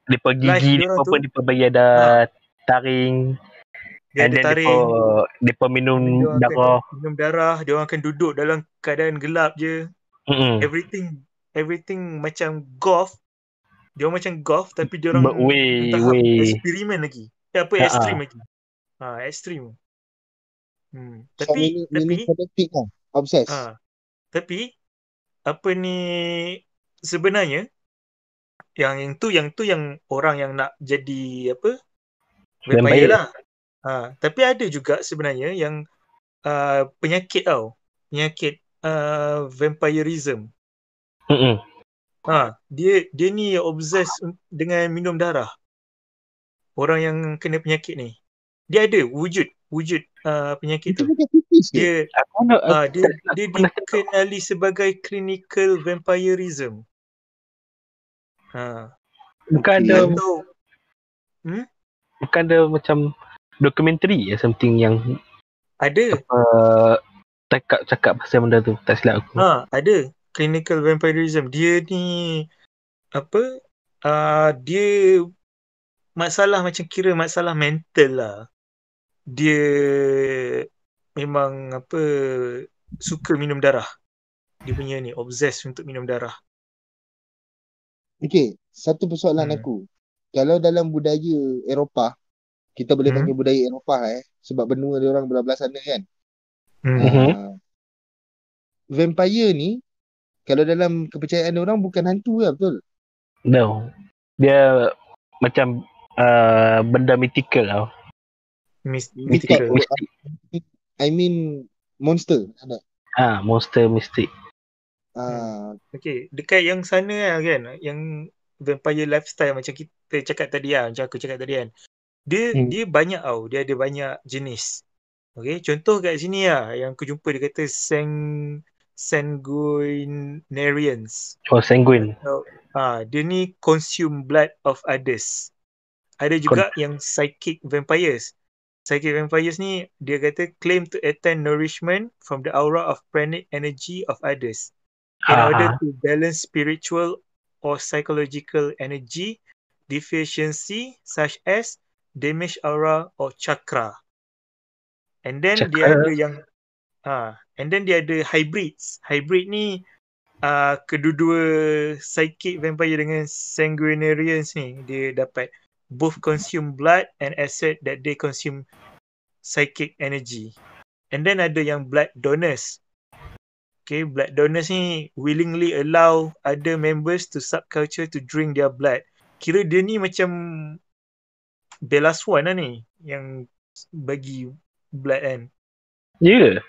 depa gigi dia pun depa bagi ada ha. taring. Dia ada taring. Depa minum darah. Minum darah, dia orang akan duduk dalam keadaan gelap je. Mm-hmm. Everything everything macam golf dia macam golf tapi dia orang tahap eksperimen lagi. Ya, apa ekstrim lagi. Ha, ekstrim. Hmm. Tapi so, tapi fanatik lah. Obsessed. Ha, tapi apa ni sebenarnya yang yang tu yang tu yang orang yang nak jadi apa? Vampire lah. Ha, tapi ada juga sebenarnya yang uh, penyakit tau. Penyakit uh, vampirism. Hmm. Ha, dia dia ni obses dengan minum darah. Orang yang kena penyakit ni. Dia ada wujud wujud uh, penyakit tu. Dia uh, dia dia dikenali sebagai clinical vampirism. Ha. Bukan ada hmm? Bukan ada macam dokumentari ya something yang ada uh, cakap cakap pasal benda tu tak silap aku. Ha, ada clinical vampirism dia ni apa uh, dia masalah macam kira masalah mental lah dia memang apa suka minum darah dia punya ni obses untuk minum darah Okay, satu persoalan hmm. aku. Kalau dalam budaya Eropah, kita boleh hmm. panggil budaya Eropah eh. Sebab benua dia orang belah-belah sana kan. Hmm. Uh, vampire ni, kalau dalam kepercayaan orang bukan hantu lah betul? No. Dia macam uh, benda mythical lah. mythical. Mystic. I mean monster ada. Ah, monster mystic. Ah, okay. Dekat yang sana lah kan, yang vampire lifestyle macam kita cakap tadi lah, macam aku cakap tadi kan. Dia hmm. dia banyak tau, dia ada banyak jenis. Okay, contoh kat sini lah, yang aku jumpa dia kata Seng sanguinarians. Oh, sanguine. So, ha, dia ni consume blood of others. Ada juga Con- yang psychic vampires. Psychic vampires ni dia kata claim to attain nourishment from the aura of pranic energy of others in uh-huh. order to balance spiritual or psychological energy deficiency such as damaged aura or chakra. And then chakra. dia ada yang Ha, and then dia ada hybrids. Hybrid ni uh, kedua-dua psychic vampire dengan sanguinarians ni dia dapat both consume blood and accept that they consume psychic energy. And then ada yang blood donors. Okay, blood donors ni willingly allow other members to subculture to drink their blood. Kira dia ni macam Bella Swan lah ni yang bagi blood kan. Ya yeah.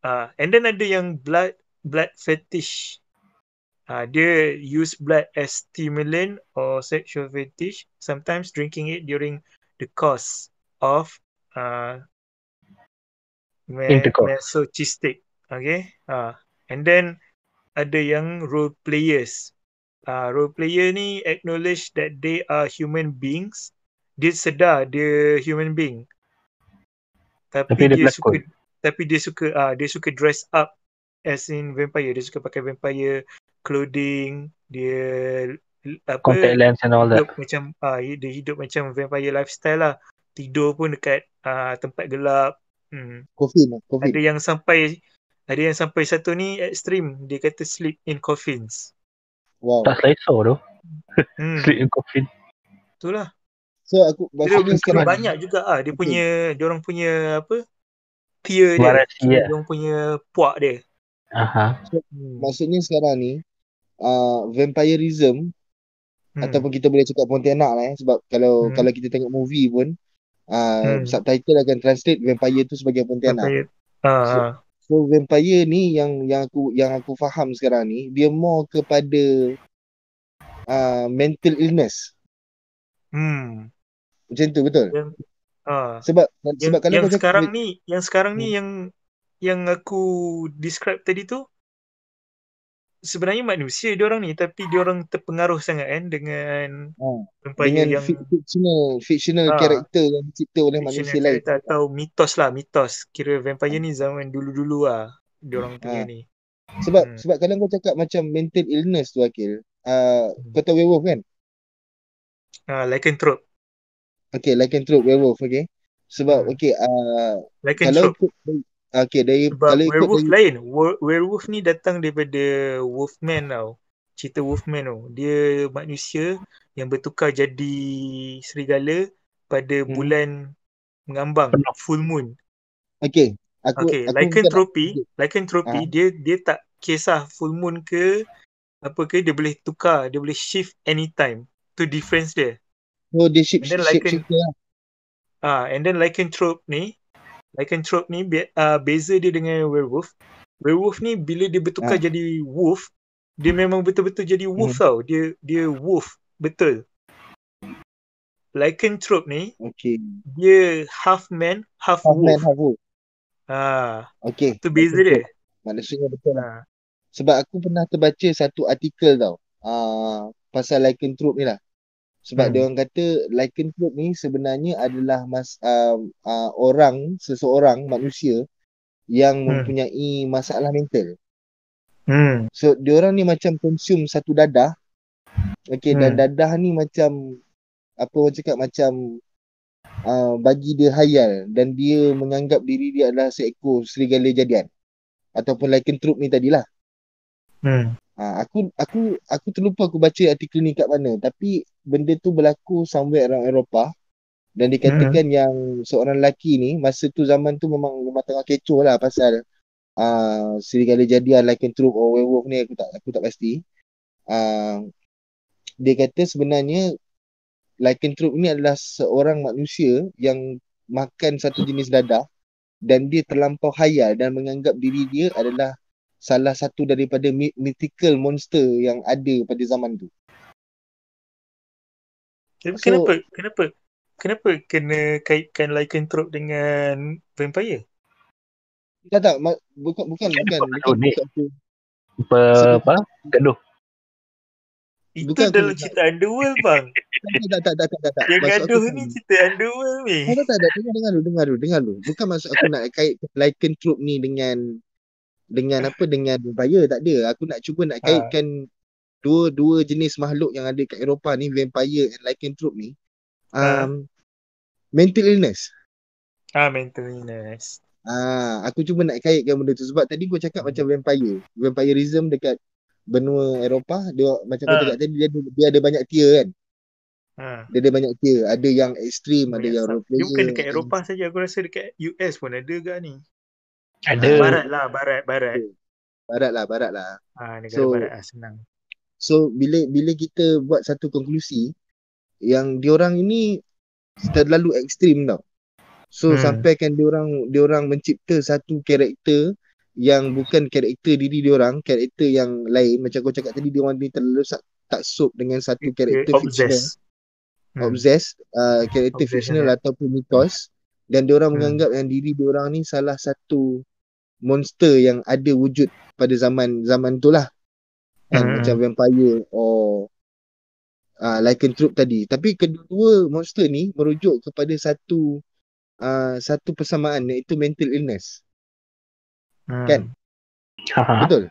Uh, and then ada yang blood blood fetish. Uh, dia use blood as stimulant or sexual fetish. Sometimes drinking it during the course of uh, masochistic. Okay. Uh, and then ada yang role players. Uh, role player ni acknowledge that they are human beings. Dia sedar dia human being. Tapi, tapi dia, dia suka tapi dia suka ah uh, dia suka dress up as in vampire. Dia suka pakai vampire clothing. Dia apa contact lens and all that. Macam ah uh, dia hidup macam vampire lifestyle lah. Tidur pun dekat uh, tempat gelap. Hmm. Coffin, coffin. Ada yang sampai ada yang sampai satu ni ekstrim. Dia kata sleep in coffins. Wow. Tak selesa tu. Hmm. sleep in coffin. Itulah. So aku maksudnya sekarang banyak juga ah dia okay. punya dia orang punya apa? Tier dia. Variasi, dia orang punya puak dia. Aha. So, hmm. maksudnya sekarang ni uh, vampirism hmm. ataupun kita boleh cakap Pontianak lah eh sebab kalau hmm. kalau kita tengok movie pun uh, hmm. subtitle akan translate vampire tu sebagai Pontianak. Vampire. Uh, so, So vampire ni yang yang aku yang aku faham sekarang ni dia more kepada uh, mental illness. Hmm. Macam tu betul? Uh, sebab yang, sebab kalau yang sekarang cakap, ni yang sekarang ni hmm. yang yang aku describe tadi tu sebenarnya manusia dia orang ni tapi dia orang terpengaruh sangat kan dengan ha, dengan yang fictional fictional ha, character yang dicipta oleh manusia lain. atau mitos lah mitos. Kira vampire ni zaman dulu-dulu lah dia orang punya ha. ni. Sebab hmm. sebab kalau kau cakap macam mental illness tu akil uh, hmm. kau tahu werewolf kan? Ah uh, lycanthrope Okay, lycanthrope werewolf, okay. Sebab, hmm. okay, uh, lycanthrope. kalau Okay, dari Sebab kalau werewolf dari... lain. Werewolf ni datang daripada wolfman tau. Cerita wolfman tau. Dia manusia yang bertukar jadi serigala pada hmm. bulan mengambang, full moon. Okay. Aku, okay, aku lycanthropy, lycanthropy ha? dia dia tak kisah full moon ke apa ke dia boleh tukar, dia boleh shift anytime. Tu difference dia. Oh, dia shift shift shift. Lah. Ah, and then lycanthrope ni lycanthrope ni uh, beza dia dengan werewolf. Werewolf ni bila dia bertukar ha. jadi wolf, dia memang betul-betul jadi wolf hmm. tau. Dia dia wolf betul. Lycanthrope ni, okay. dia half man, half, half wolf. Man, half wolf. Ah, okay. Itu beza dia. Maksudnya betul lah. Sebab aku pernah terbaca satu artikel tau. Uh, pasal lycanthrope ni lah. Sebab hmm. dia orang kata lycanthrope ni sebenarnya adalah mas, uh, uh, orang, seseorang, manusia yang hmm. mempunyai masalah mental. Hmm. So dia orang ni macam consume satu dadah. Okay, hmm. dan dadah ni macam apa orang cakap macam uh, bagi dia hayal dan dia menganggap diri dia adalah seekor serigala jadian. Ataupun lycanthrope ni tadilah. Hmm. Ha, aku aku aku terlupa aku baca artikel ni kat mana tapi benda tu berlaku somewhere around Eropah dan dikatakan hmm. yang seorang lelaki ni masa tu zaman tu memang memang tengah kecoh lah pasal uh, serigala jadian lycanthrope or werewolf ni aku tak aku tak pasti. Uh, dia kata sebenarnya lycanthrope ni adalah seorang manusia yang makan satu jenis dadah dan dia terlampau hayal dan menganggap diri dia adalah salah satu daripada mythical monster yang ada pada zaman tu. So, kenapa kenapa kenapa kena kaitkan lycanthrope dengan vampire? Tak tak bukan bukan bukan bukan apa apa gaduh. Itu bukan dalam cerita Underworld bang. Tak tak tak tak tak. tak. Yang gaduh ni cerita Underworld ni. Tak tak tak dengar dengar dulu dengar dulu dengar dulu. Bukan maksud aku nak kait lycanthrope ni dengan dengan apa dengan vampire tak ada aku nak cuba nak ha. kaitkan ha. dua dua jenis makhluk yang ada kat Eropah ni vampire and lycanthrope ni ha. um, ha. mental illness ah mental illness ah aku cuba nak kaitkan benda tu sebab tadi kau cakap hmm. macam vampire vampirism dekat benua Eropah dia macam ha. kau cakap tadi dia, dia ada banyak tier kan Ha. Dia ada banyak tier. Ada yang ekstrim, ada yang role player. Dia bukan dekat Eropah saja. Aku rasa dekat US pun ada ke ni. Ada. Barat lah, barat, barat. Barat lah, barat lah. Ah, negara So- barat lah, senang. So bila bila kita buat satu konklusi yang diorang ini terlalu ekstrim tau. So Hmm. sampaikan diorang diorang mencipta satu karakter yang bukan karakter diri diorang, karakter yang lain macam kau cakap tadi diorang ni terlalu sak- taksub dengan satu karakter fictional, Obsessed. Hmm. obsessed, uh, karakter Obsession, fictional ya. ataupun mitos dan diorang Hmm. menganggap yang diri diorang ni salah satu monster yang ada wujud pada zaman zaman tu lah kan Hmm. macam vampire or uh, lycanthrope tadi tapi kedua-dua monster ni merujuk kepada satu uh, satu persamaan iaitu mental illness Hmm. Kan? Ha. betul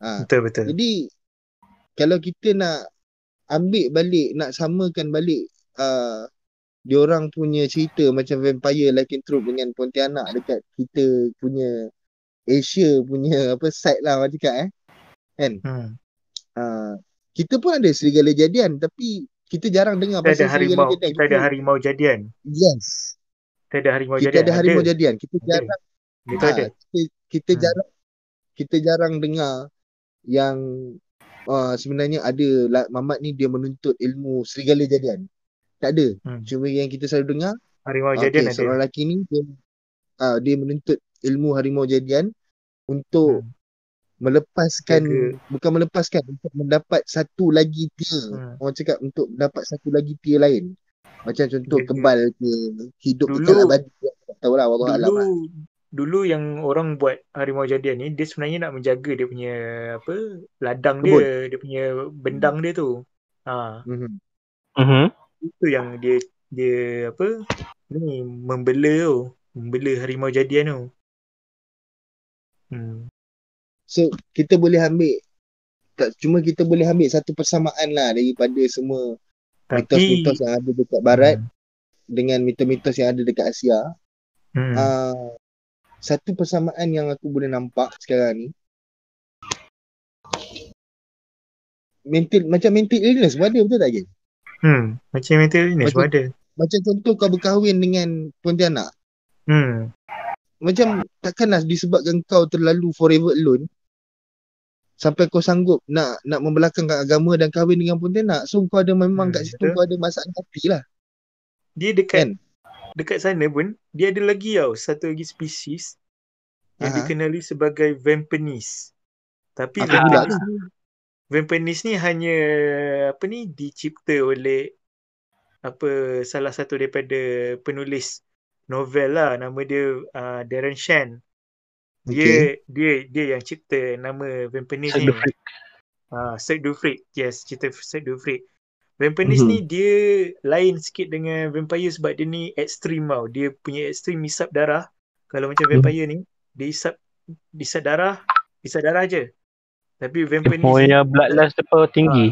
ha, Betul, betul. jadi kalau kita nak ambil balik nak samakan balik uh, diorang punya cerita macam vampire lycanthrope dengan pontianak dekat kita punya Asia punya apa side lah macam cakap eh kan Hmm. uh, kita pun ada serigala jadian tapi kita jarang dengar Kita ada pasal serigala harimau, jadian kita ada harimau jadian. yes Kita ada harimau kita jadian. ada harimau jadian kita Ada. jarang Kita ha, ada. kita, kita Hmm. jarang kita jarang dengar yang uh, sebenarnya ada lah, Mamat ni dia menuntut ilmu serigala jadian tak ada Hmm. cuma yang kita selalu dengar Harimau okay, jadian ada. seorang lelaki ni dia uh, dia menuntut ilmu harimau jadian untuk Hmm. Melepaskan Jaga. bukan melepaskan untuk mendapat satu lagi tier Hmm. orang cakap untuk dapat satu lagi tier lain macam contoh Jaga. kebal ke hidup Dulu- kekal abadi tak tahulah wallah alam Dulu lah. dulu yang orang buat harimau jadian ni dia sebenarnya nak menjaga dia punya apa ladang Kebun. dia, dia punya bendang dia tu. Ha, Mhm. Mhm. itu yang dia dia apa ni membela tu, membela harimau jadian tu. Hmm. So kita boleh ambil tak cuma kita boleh ambil satu persamaan lah daripada semua Tapi mitos-mitos yang ada dekat barat Hmm. dengan mitos-mitos yang ada dekat Asia Hmm. uh, satu persamaan yang aku boleh nampak sekarang ni mental macam mental illness pun ada betul tak Jen? hmm. Macam mental illness pun Macam- ada. Macam contoh kau berkahwin dengan Pontianak Hmm. macam takkanlah disebabkan kau terlalu forever alone sampai kau sanggup nak nak membelakangkan agama dan kahwin dengan Pontianak so kau ada memang Hmm, kat situ betul. kau ada masalah hati lah Dia dekat Kan? dekat sana pun dia ada lagi tau satu lagi spesies yang Aha. dikenali sebagai Vampanese. Tapi Vampanese ni Vampanese ni hanya apa ni dicipta oleh apa salah satu daripada penulis novel lah nama dia uh, Darren Shan. Dia dia dia yang cipta nama Vampanese Set ni. Ah, Cirque du Freak. Yes, cerita Cirque du Freak. Vampanese Mhm. ni dia lain sikit dengan vampire sebab dia ni ekstrim tau. Dia punya ekstrim isap darah. Kalau macam Hmm. vampire ni, dia isap isap darah, isap darah je. Tapi Dia Vampanese ni, punya bloodlust apa tinggi.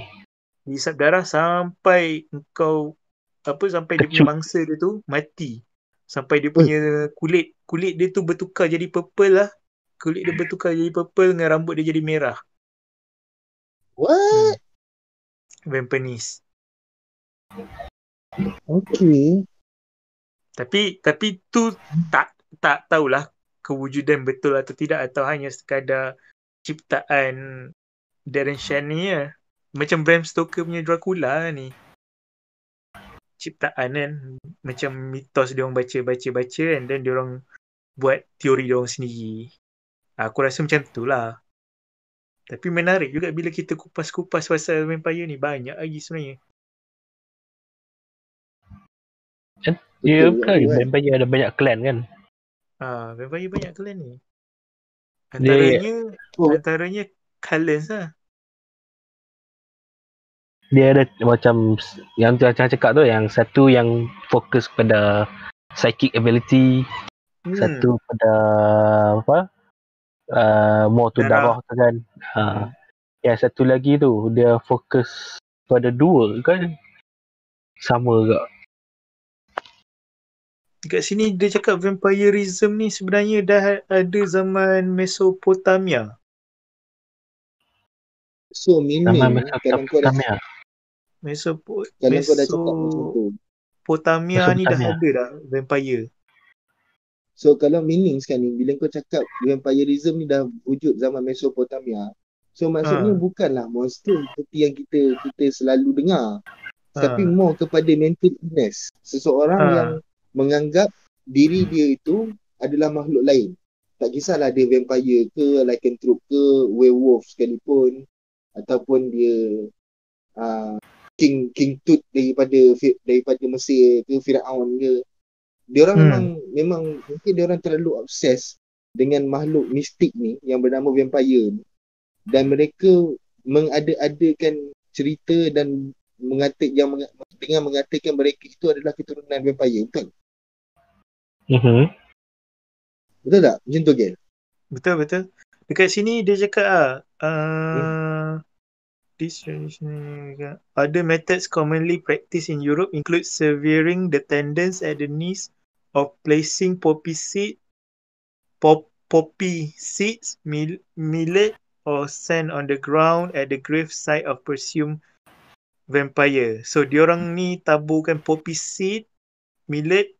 dia isap darah sampai engkau apa sampai dia punya mangsa dia tu mati. Sampai dia punya kulit kulit dia tu bertukar jadi purple lah. Kulit dia bertukar jadi purple dengan rambut dia jadi merah. what Vampanese. okay Tapi tapi tu tak tak tahulah kewujudan betul atau tidak atau hanya sekadar ciptaan Darren Shan ni ya. Macam Bram Stoker punya Dracula ni. Ciptaan kan macam mitos dia orang baca-baca-baca and then dia orang buat teori dia orang sendiri. Aku rasa macam tu lah. Tapi menarik juga bila kita kupas-kupas pasal vampire ni banyak lagi sebenarnya. Dia Betul, kan betul, kan? vampire ada banyak clan kan. Ah, vampire banyak clan ni. Antaranya Oh. antaranya Cullen lah. Dia ada macam yang tu macam cakap tu yang satu yang fokus pada psychic ability, Hmm. satu pada apa? Uh, more to Darah. darah tu kan. Ha. Yang satu lagi tu dia fokus pada dua kan. Sama juga. Dekat sini dia cakap vampirism ni sebenarnya dah ada zaman Mesopotamia. so meaning dah Mesopotamia. Mesopo kalau kau dah cakap macam tu Mesopotamia ni dah Mesopotamia. ada dah vampire. So kalau meaning sekarang ni bila kau cakap vampirism ni dah wujud zaman Mesopotamia. So maksudnya Ha. bukanlah monster seperti yang kita kita selalu dengar. Ha. Tapi more kepada mental illness. Seseorang Ha. yang menganggap diri dia itu adalah makhluk lain. Tak kisahlah dia vampire ke, lycanthrope ke, werewolf sekalipun ataupun dia uh, King King Tut daripada daripada Mesir ke Firaun ke. Dia orang Hmm. memang memang mungkin dia orang terlalu obses dengan makhluk mistik ni yang bernama vampire ni. Dan mereka mengada-adakan cerita dan mengatik yang menga- dengan mengatakan mereka itu adalah keturunan vampire. Betul? Mhm. Betul tak? Macam tu Gel? Betul betul. Dekat sini dia cakap ah Hmm. uh, this traditional other methods commonly practiced in Europe include severing the tendons at the knees of placing poppy seed pop, poppy seeds mil, millet or sand on the ground at the grave site of presumed vampire. So diorang ni taburkan poppy seed millet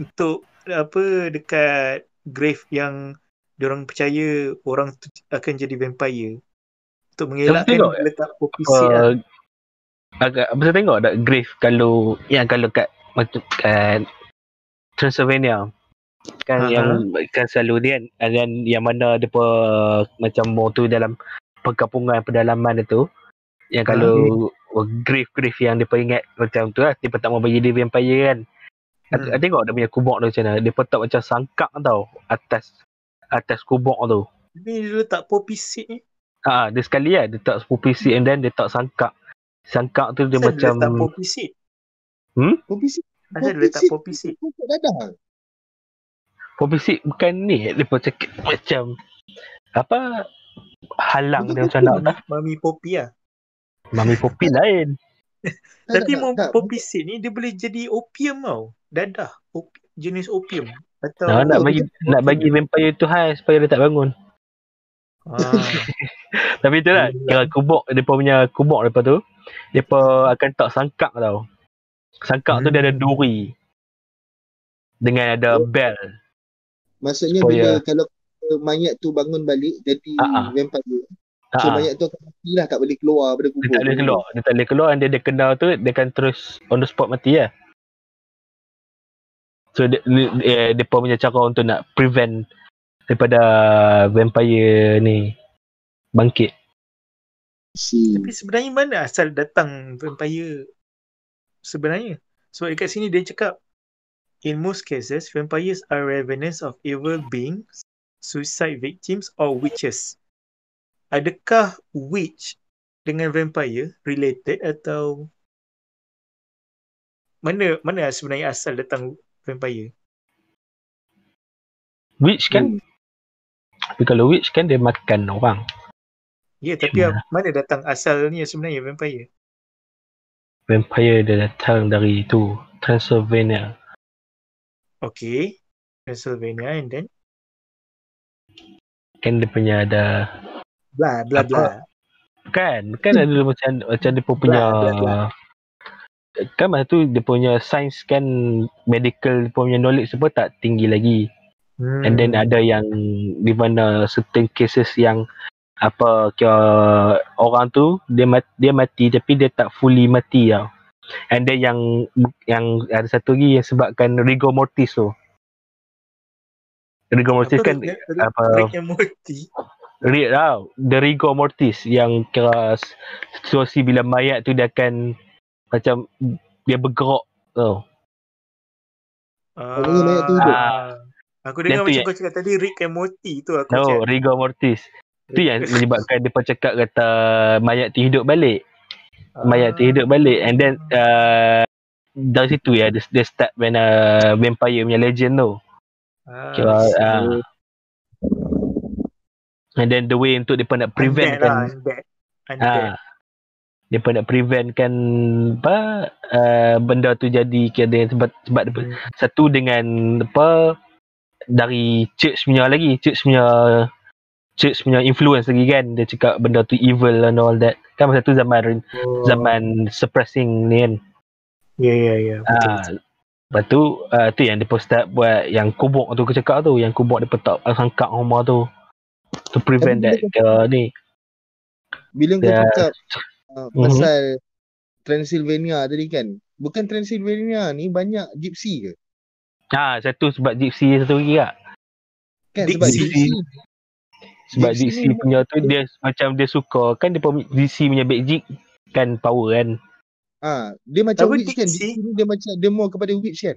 untuk apa dekat grave yang diorang percaya orang tu akan jadi vampire. Untuk mengelakkan tengok, letak poppy seed lah. Agak apa tengok tak grave kalau yang kalau kat macam kat Transylvania kan Aha. yang kan selalu dia kan dan yang mana pe, macam tu dalam perkampungan pedalaman itu yang kalau grave grave yang dia ingat macam tu lah dia tak mau bagi dia vampire kan Hmm. hmm. tengok dia punya kubur tu macam mana dia letak macam sangkak tau atas atas kubur tu Ni dia letak poppy seed ni. Ha, dia sekali lah, dia tak pupisi and then dia tak sangkak. Sangkak tu dia Asal dia letak macam poppy seed? Kopi si Asal dia Poppy letak seed. poppy seed? dadah. pupisi bukan ni, dia pun cakap macam apa halang dia macam nak Mami, mami poppy lah. mami popi lain. Tapi mau poppy seed ni dia boleh jadi opium tau. Dadah. Opi, jenis opium. Atau Nah, nak bagi nak bagi vampire tu high supaya dia tak bangun. ah, Tapi tu lah, kira kubur, dia pun punya kubur lepas tu, dia pun akan tak sangkak tau. Sangkak tu dia ada Hmm. duri. Dengan ada Oh. bell. Maksudnya Supaya- bila kalau mayat tu bangun balik jadi Ah, ah. vampire. Ha, So mayat tu akan mati lah tak boleh keluar daripada kubur. dia tak boleh keluar. Dia tak boleh keluar and dia, dia kena tu, dia akan terus on the spot mati lah. So dia, dia, dia pun punya cara untuk nak prevent daripada vampire ni bangkit. Si. tapi sebenarnya mana asal datang vampire sebenarnya? Sebab dekat sini dia cakap In most cases, vampires are revenants of evil beings, suicide victims or witches. Adakah witch dengan vampire related atau mana mana sebenarnya asal datang vampire? Witch kan, Hmm. tapi kalau witch kan dia makan orang. Ya, tapi Ya. mana datang asalnya sebenarnya vampire? Vampire dia datang dari tu, Transylvania. Okay. Pennsylvania and then Kan dia punya ada blah blah Apa? blah. kan kan ada macam macam dia pun punya Blah, blah, blah. kan masa tu dia punya science kan medical dia punya knowledge semua tak tinggi lagi Hmm. and then ada yang di mana certain cases yang apa kira orang tu dia mati, dia mati tapi dia tak fully mati tau. And then yang yang ada satu lagi yang sebabkan rigor mortis tu. Rigor mortis Apa kan Rick, apa? and Morty? Real tau. The rigor mortis Yang kira Situasi bila mayat tu Dia akan Macam Dia bergerak tau. Ah, punya mayat tu hidup. Aku dengar macam yang- kau cakap tadi Rick and Morty tu aku No macam rigor mortis Tu yang menyebabkan Dia pun cakap kata Mayat tu hidup balik Mayat tu hidup balik And then uh, Dari situ ya Dia, dia start when uh, Vampire punya legend tu ah, Kira uh, And then the way untuk Dia pun nak prevent undead lah, kan undead. Undead. Dia pun nak prevent kan apa uh, benda tu jadi kira sebab sebab Hmm. satu dengan apa dari church punya lagi church punya church punya influence lagi kan dia cakap benda tu evil and all that kan masa tu zaman Oh. zaman suppressing ni kan Ya ya ya. Ah. Lepas tu, uh, tu yang dia start buat yang kubok tu aku cakap tu. Yang kubok dia petak sangkak rumah tu. To prevent that uh, ni. Bila kau cakap uh, pasal mm-hmm. Transylvania tadi kan. Bukan Transylvania ni banyak gypsy ke? Ha, satu sebab gypsy satu lagi tak? Kan Dixie. sebab gypsy. Sebab gypsy, gypsy punya tu dia macam dia suka kan dia gypsy punya magic kan power kan. Ah, dia macam witch kan. Di sini dia macam dia more kepada witch kan.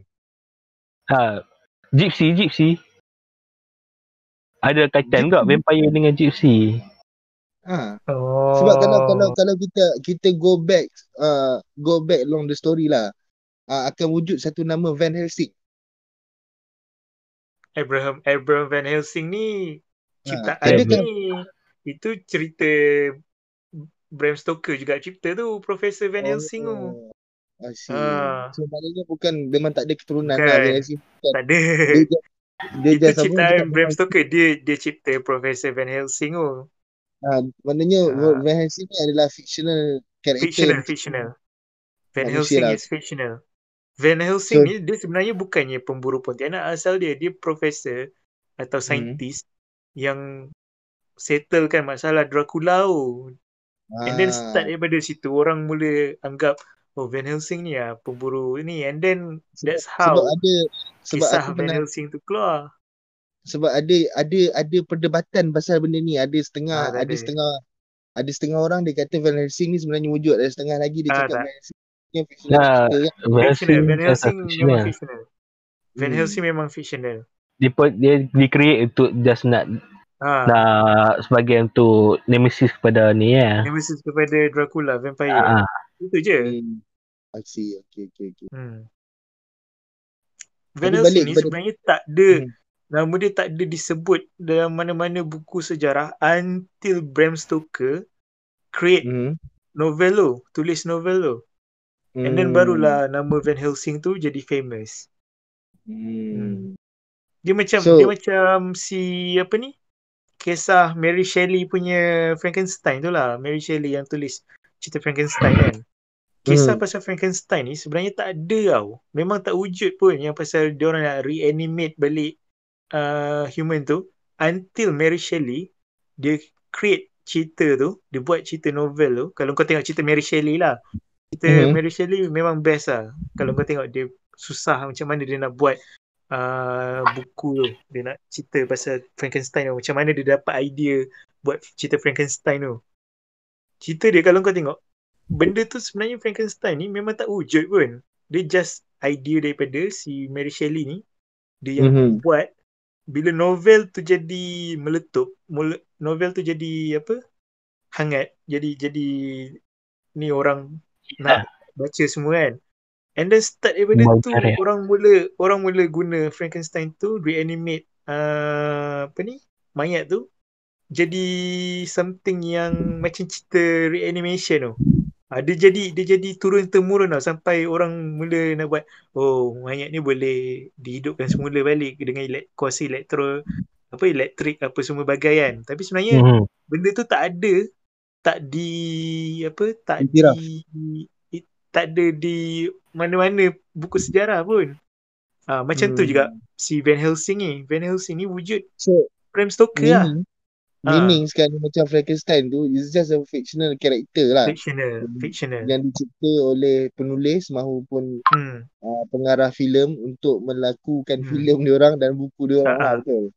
Ha, gypsy, gypsy. Ada kaitan enggak vampire dengan gypsy? Ha. Oh. Sebab kalau kalau kalau kita kita go back uh, go back long the story lah. Uh, akan wujud satu nama Van Helsing. Abraham Abraham Van Helsing ni ciptaan ha. ni kan? itu cerita Bram Stoker juga cipta tu Profesor Van Helsing tu. Oh, I see. Ha. So maknanya bukan memang tak ada keturunan kan. lah Van Helsing. Tak ada. Dia, dia, dia Itu ciptaan Bram Stoker dia dia cipta Profesor Van Helsing tu. Ha, maknanya ha. Van Helsing ni adalah fictional character. Fictional, fictional. Van Helsing lah. is fictional. Van Helsing so, ni dia sebenarnya bukannya pemburu pontianak asal dia dia profesor atau saintis hmm. Yang settlekan masalah Dracula tu. And then start ah. daripada situ orang mula anggap oh Van Helsing ni lah pemburu ni and then that's how sebab ada sebab kisah Van pernah, Helsing tu keluar. Sebab ada ada ada perdebatan pasal benda ni ada setengah ah, ada, ada setengah ada setengah orang dia kata Van Helsing ni sebenarnya wujud ada setengah lagi dia ah, cakap Van Helsing yang fictional. Kan? Van Helsing memang fictional. Van hmm. Helsing memang fictional. Dia dia di create untuk just nak Ha. Nak sebagai untuk nemesis kepada ni ya. Nemesis kepada Dracula vampire. Ha. Itu je. Hmm. I see. Okay, okay, okay. Hmm. Van Helsing ni sebenarnya tak ada hmm. nama dia tak ada disebut dalam mana-mana buku sejarah until Bram Stoker create hmm. novel tulis novel hmm. And then barulah nama Van Helsing tu jadi famous. Hmm. Dia macam so, dia macam si apa ni? kisah Mary Shelley punya Frankenstein tu lah. Mary Shelley yang tulis cerita Frankenstein kan. Kisah hmm. pasal Frankenstein ni sebenarnya tak ada tau. Memang tak wujud pun yang pasal dia orang nak reanimate balik uh, human tu. Until Mary Shelley, dia create cerita tu. Dia buat cerita novel tu. Kalau kau tengok cerita Mary Shelley lah. Cerita hmm. Mary Shelley memang best lah. Kalau kau tengok dia susah macam mana dia nak buat uh, buku tu. Dia nak cerita pasal Frankenstein tu. Macam mana dia dapat idea buat cerita Frankenstein tu. Cerita dia kalau kau tengok benda tu sebenarnya Frankenstein ni memang tak wujud pun. Dia just idea daripada si Mary Shelley ni. Dia yang mm-hmm. buat. Bila novel tu jadi meletup novel tu jadi apa? Hangat. Jadi jadi ni orang nak baca semua kan And then start daripada Mal tu orang mula orang mula guna Frankenstein tu reanimate uh, apa ni mayat tu jadi something yang macam cerita reanimation tu. Uh, dia jadi dia jadi turun temurun tau sampai orang mula nak buat oh mayat ni boleh dihidupkan semula balik dengan elek, kuasa elektro apa elektrik apa semua bagai kan. Tapi sebenarnya mm-hmm. benda tu tak ada tak di apa tak Intiraf. di tak ada di mana-mana buku sejarah pun. Ha, macam hmm. tu juga si Van Helsing ni. Van Helsing ni wujud so, Bram Stoker lah. meaning, lah. Meaning ha. sekarang macam Frankenstein tu is just a fictional character lah. Fictional. Fictional. Yang dicipta oleh penulis mahupun hmm. uh, pengarah filem untuk melakukan hmm. filem diorang dan buku diorang ha. lah. Betul.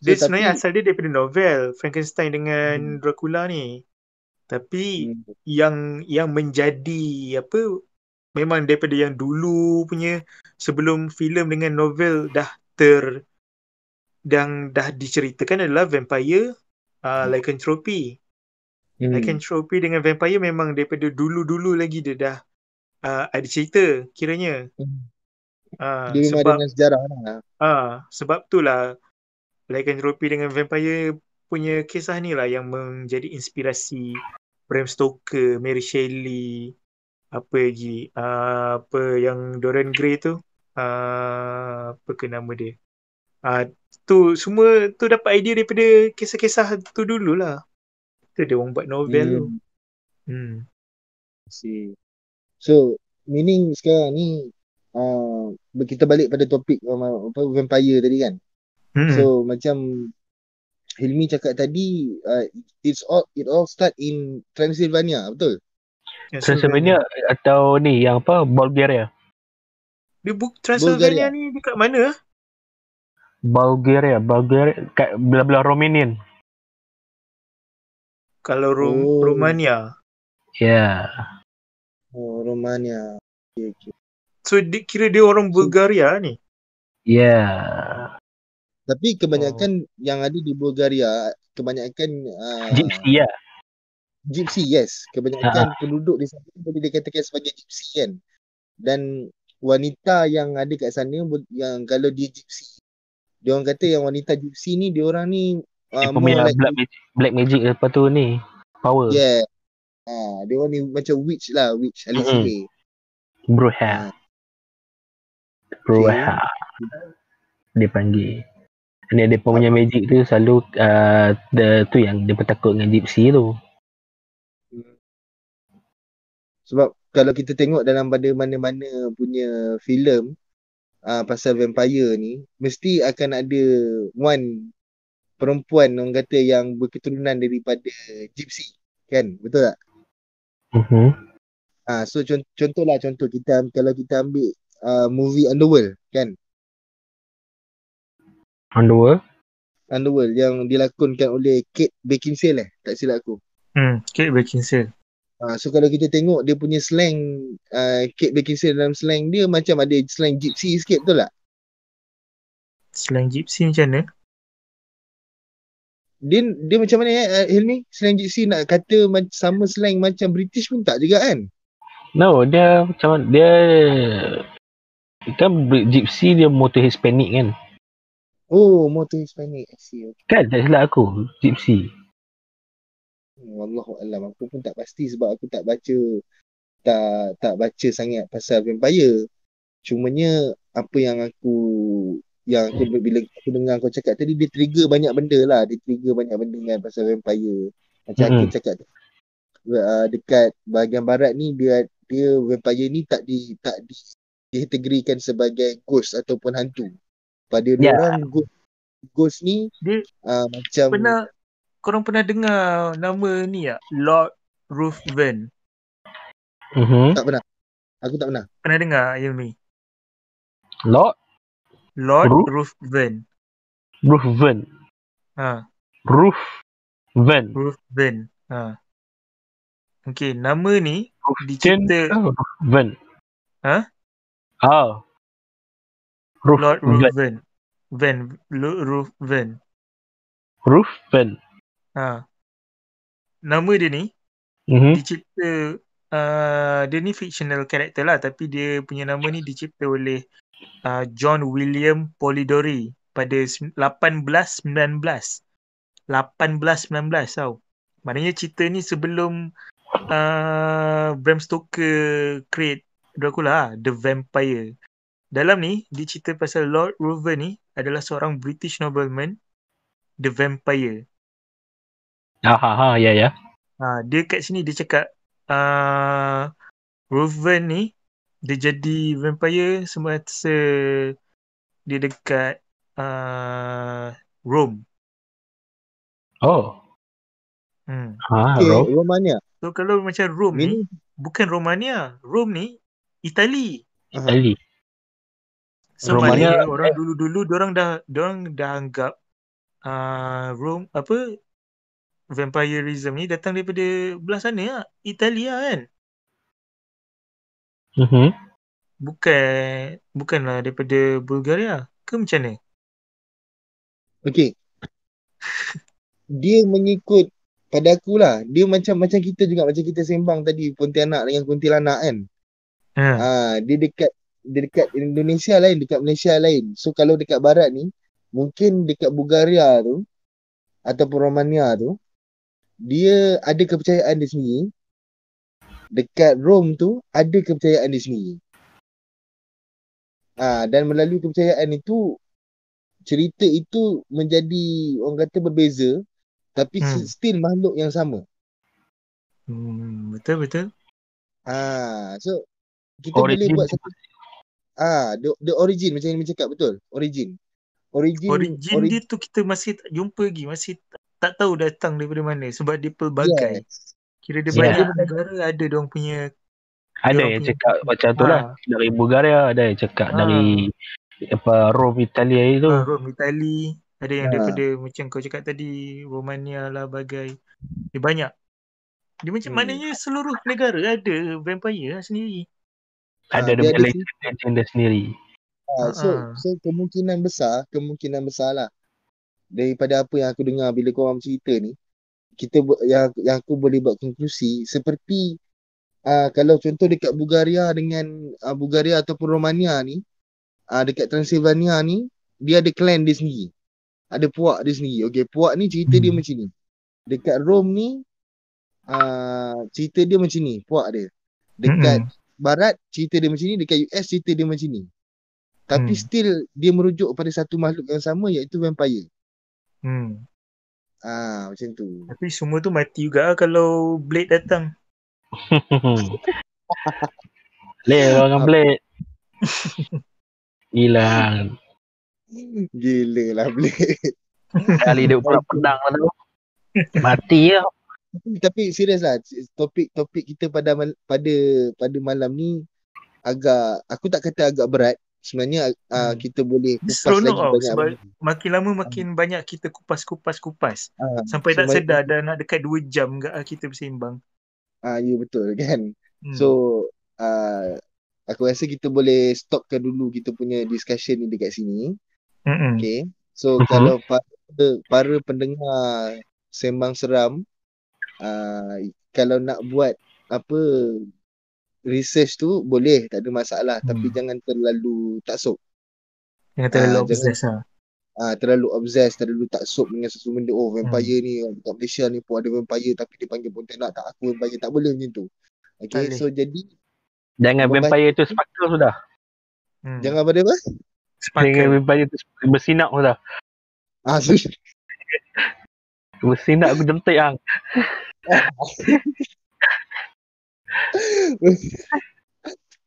So, dia sebenarnya tapi, asal dia daripada novel Frankenstein dengan hmm. Dracula ni. Tapi hmm. yang yang menjadi apa memang daripada yang dulu punya sebelum filem dengan novel dah ter dan dah diceritakan adalah vampire uh, hmm. lycanthropy. Hmm. Lycanthropy dengan vampire memang daripada dulu-dulu lagi dia dah uh, ada cerita kiranya. Hmm. Uh, dia sebab, dengan sejarah lah. Uh, sebab tu lah lycanthropy dengan vampire punya kisah ni lah yang menjadi inspirasi Bram Stoker, Mary Shelley, apa lagi, uh, apa yang Dorian Gray tu, uh, apa ke nama dia. Uh, tu semua tu dapat idea daripada kisah-kisah tu dululah. Tu dia orang buat novel hmm. tu. Hmm. See. So, meaning sekarang ni uh, kita balik pada topik uh, apa vampire tadi kan. Hmm. So macam Hilmi cakap tadi uh, it's all it all start in Transylvania, betul? Transylvania atau ni yang apa Bulgaria. Dia buk Transylvania Bulgaria. ni dekat mana? Bulgaria, Bulgaria kat belah-belah Romanian. Kalau Rom- Oh. Romania. Ya. Yeah. Oh, Romania. Okay, okay. So dia kira dia orang Bulgaria ni. Ya. Yeah. Tapi kebanyakan yang ada di Bulgaria, kebanyakan uh, Gypsy ya. gypsy yes. Kebanyakan penduduk di sana boleh dikatakan sebagai gypsy kan. Dan wanita yang ada kat sana yang kalau dia gypsy, dia orang kata yang wanita gypsy ni dia orang ni Dia uh, punya like black magic, black magic apa tu ni. Power. yeah. Ah, dia orang ni macam witch lah, witch sihir. Bruha. Ah, Bruha. Dia panggil. Ni dia pun punya magic tu selalu uh, the, tu yang dia bertakut dengan gypsy tu. Sebab kalau kita tengok dalam pada mana-mana punya filem uh, pasal vampire ni, mesti akan ada one perempuan orang kata yang berketurunan daripada gypsy. Kan? Betul tak? Mhm. Ah, so con- contohlah contoh kita kalau kita ambil uh, movie Underworld kan? Underworld. Underworld yang dilakonkan oleh Kate Beckinsale eh, tak silap aku. Hmm, Kate Beckinsale. Ah, so kalau kita tengok dia punya slang uh, Kate Beckinsale dalam slang dia macam ada slang gypsy sikit betul tak? Slang gypsy macam mana? Dia dia macam mana eh uh, Hilmi? Slang gypsy nak kata sama slang macam British pun tak juga kan? No, dia macam dia kan gypsy dia motor Hispanic kan. Oh, more to Hispanic. I see. Okay. Kan tak silap aku, gypsy. Wallahu alam aku pun tak pasti sebab aku tak baca tak tak baca sangat pasal vampire. Cumanya apa yang aku yang aku bila aku dengar kau cakap tadi dia trigger banyak benda lah, dia trigger banyak benda kan pasal vampire. Macam aku Mm-mm. cakap uh, dekat bahagian barat ni dia dia vampire ni tak di tak di dikategorikan sebagai ghost ataupun hantu. Pada Ya. orang ghost, ghost ni Dia uh, macam pernah korang pernah dengar nama ni tak? Lord Ruthven. Mhm. tak pernah. Aku tak pernah. Pernah dengar Ilmi? Lord Lord Ru- Ruthven. Ruthven. Ha, Ruthven. Ruthven. Ha. Okay, nama ni dicipta Ruthven? Ha? Oh. Lord. Van Lu- Ruthven. Ruthven. Ha. Nama dia ni Mhm. dicipta uh, dia ni fictional character lah tapi dia punya nama ni dicipta oleh uh, John William Polidori pada sem- 1819. 1819 tau. Maknanya cerita ni sebelum uh, Bram Stoker create Dracula lah, The Vampire. Dalam ni dia cerita pasal Lord Ruthven ni adalah seorang British nobleman The Vampire. Ah, ha, ha, ya, ya. Ha, dia kat sini dia cakap uh, Ruthven ni dia jadi vampire semasa dia dekat uh, Rome. Oh. Hmm. Ha, Okay, Rob. Romania. So kalau macam Rome ni Ini bukan Romania. Rome ni Itali. Itali. So Romania- maknanya orang dulu-dulu orang dah orang dah anggap uh, Rome apa vampirism ni datang daripada belah sana lah, Italia kan. Mhm. Bukan bukanlah daripada Bulgaria. Ke macam mana? Okay. dia mengikut pada aku lah. Dia macam macam kita juga macam kita sembang tadi Pontianak dengan Kuntilanak kan. Ha. Ah, dia dekat dia dekat Indonesia lain, dekat Malaysia lain. So kalau dekat barat ni, mungkin dekat Bulgaria tu ataupun Romania tu, dia ada kepercayaan dia sendiri. Dekat Rome tu ada kepercayaan dia sendiri. Ah, dan melalui kepercayaan itu cerita itu menjadi orang kata berbeza tapi Hmm. still makhluk yang sama. Hmm, betul betul. Ah, so kita boleh Origin buat satu ah the, the origin macam yang cakap betul. Origin. Origin Origin ori- dia tu kita masih tak jumpa lagi. Masih tak, tahu datang daripada mana. Sebab dia pelbagai. Yes. Kira dia Yeah. banyak negara ada dia punya Ada yang cakap punya- macam tu lah. Ah. Dari Bulgaria, ada yang cakap Ah. dari apa Rome Italia itu. uh, Rome, Itali. Ada yang Ah. daripada macam kau cakap tadi. Romania lah bagai. Dia banyak. Dia macam Hmm. maknanya seluruh negara ada vampire lah sendiri. Ada Ah, dia dia ada legend, legend dia sendiri. Ah, so Ah. so kemungkinan besar, kemungkinan besar lah daripada apa yang aku dengar bila kau orang cerita ni, kita yang yang aku boleh buat konklusi seperti uh, kalau contoh dekat Bulgaria dengan uh, Bulgaria ataupun Romania ni, uh, dekat Transylvania ni, dia ada clan dia sendiri. Ada puak dia sendiri. Okey, puak ni cerita dia Hmm. macam ni. Dekat Rome ni uh, cerita dia macam ni, puak dia. Dekat barat cerita dia macam ni, dekat US cerita dia macam ni. Tapi Hmm. still dia merujuk pada satu makhluk yang sama iaitu vampire. Hmm. Ah macam tu. Tapi semua tu mati juga lah kalau Blade datang. Blade orang Blade. Hilang. Gila lah Blade. Kali dia pula pedang lah tu. Mati lah. Tapi serius lah topik-topik kita pada mal- pada pada malam ni agak aku tak kata agak berat. Sebenarnya uh, Hmm. kita boleh kupas seronok lagi tau, banyak sebab. Makin lama makin banyak kita kupas-kupas-kupas. Ah, Sampai tak so sedar dah nak dekat 2 jam ke kita bersembang. Ah ya betul kan. Hmm. So uh, aku rasa kita boleh stopkan dulu kita punya discussion ni dekat sini. Mm-mm. Okay. So Mhm. kalau para, para pendengar sembang seram uh, kalau nak buat apa research tu boleh tak ada masalah Hmm. tapi jangan terlalu taksub. Jangan terlalu Ah, obsess lah. Ah terlalu obsessed, terlalu taksub dengan sesuatu benda. Oh vampire Hmm. ni kat Malaysia ni pun ada vampire tapi dia panggil Pontianak tak aku vampire tak boleh macam tu. Tak Okay, boleh. so jadi Jangan vampire tu sparkle sudah. Hmm. jangan pada apa? Jangan Sparkle. vampire tu bersinak sudah. Ah so, Bersinak aku jentik hang.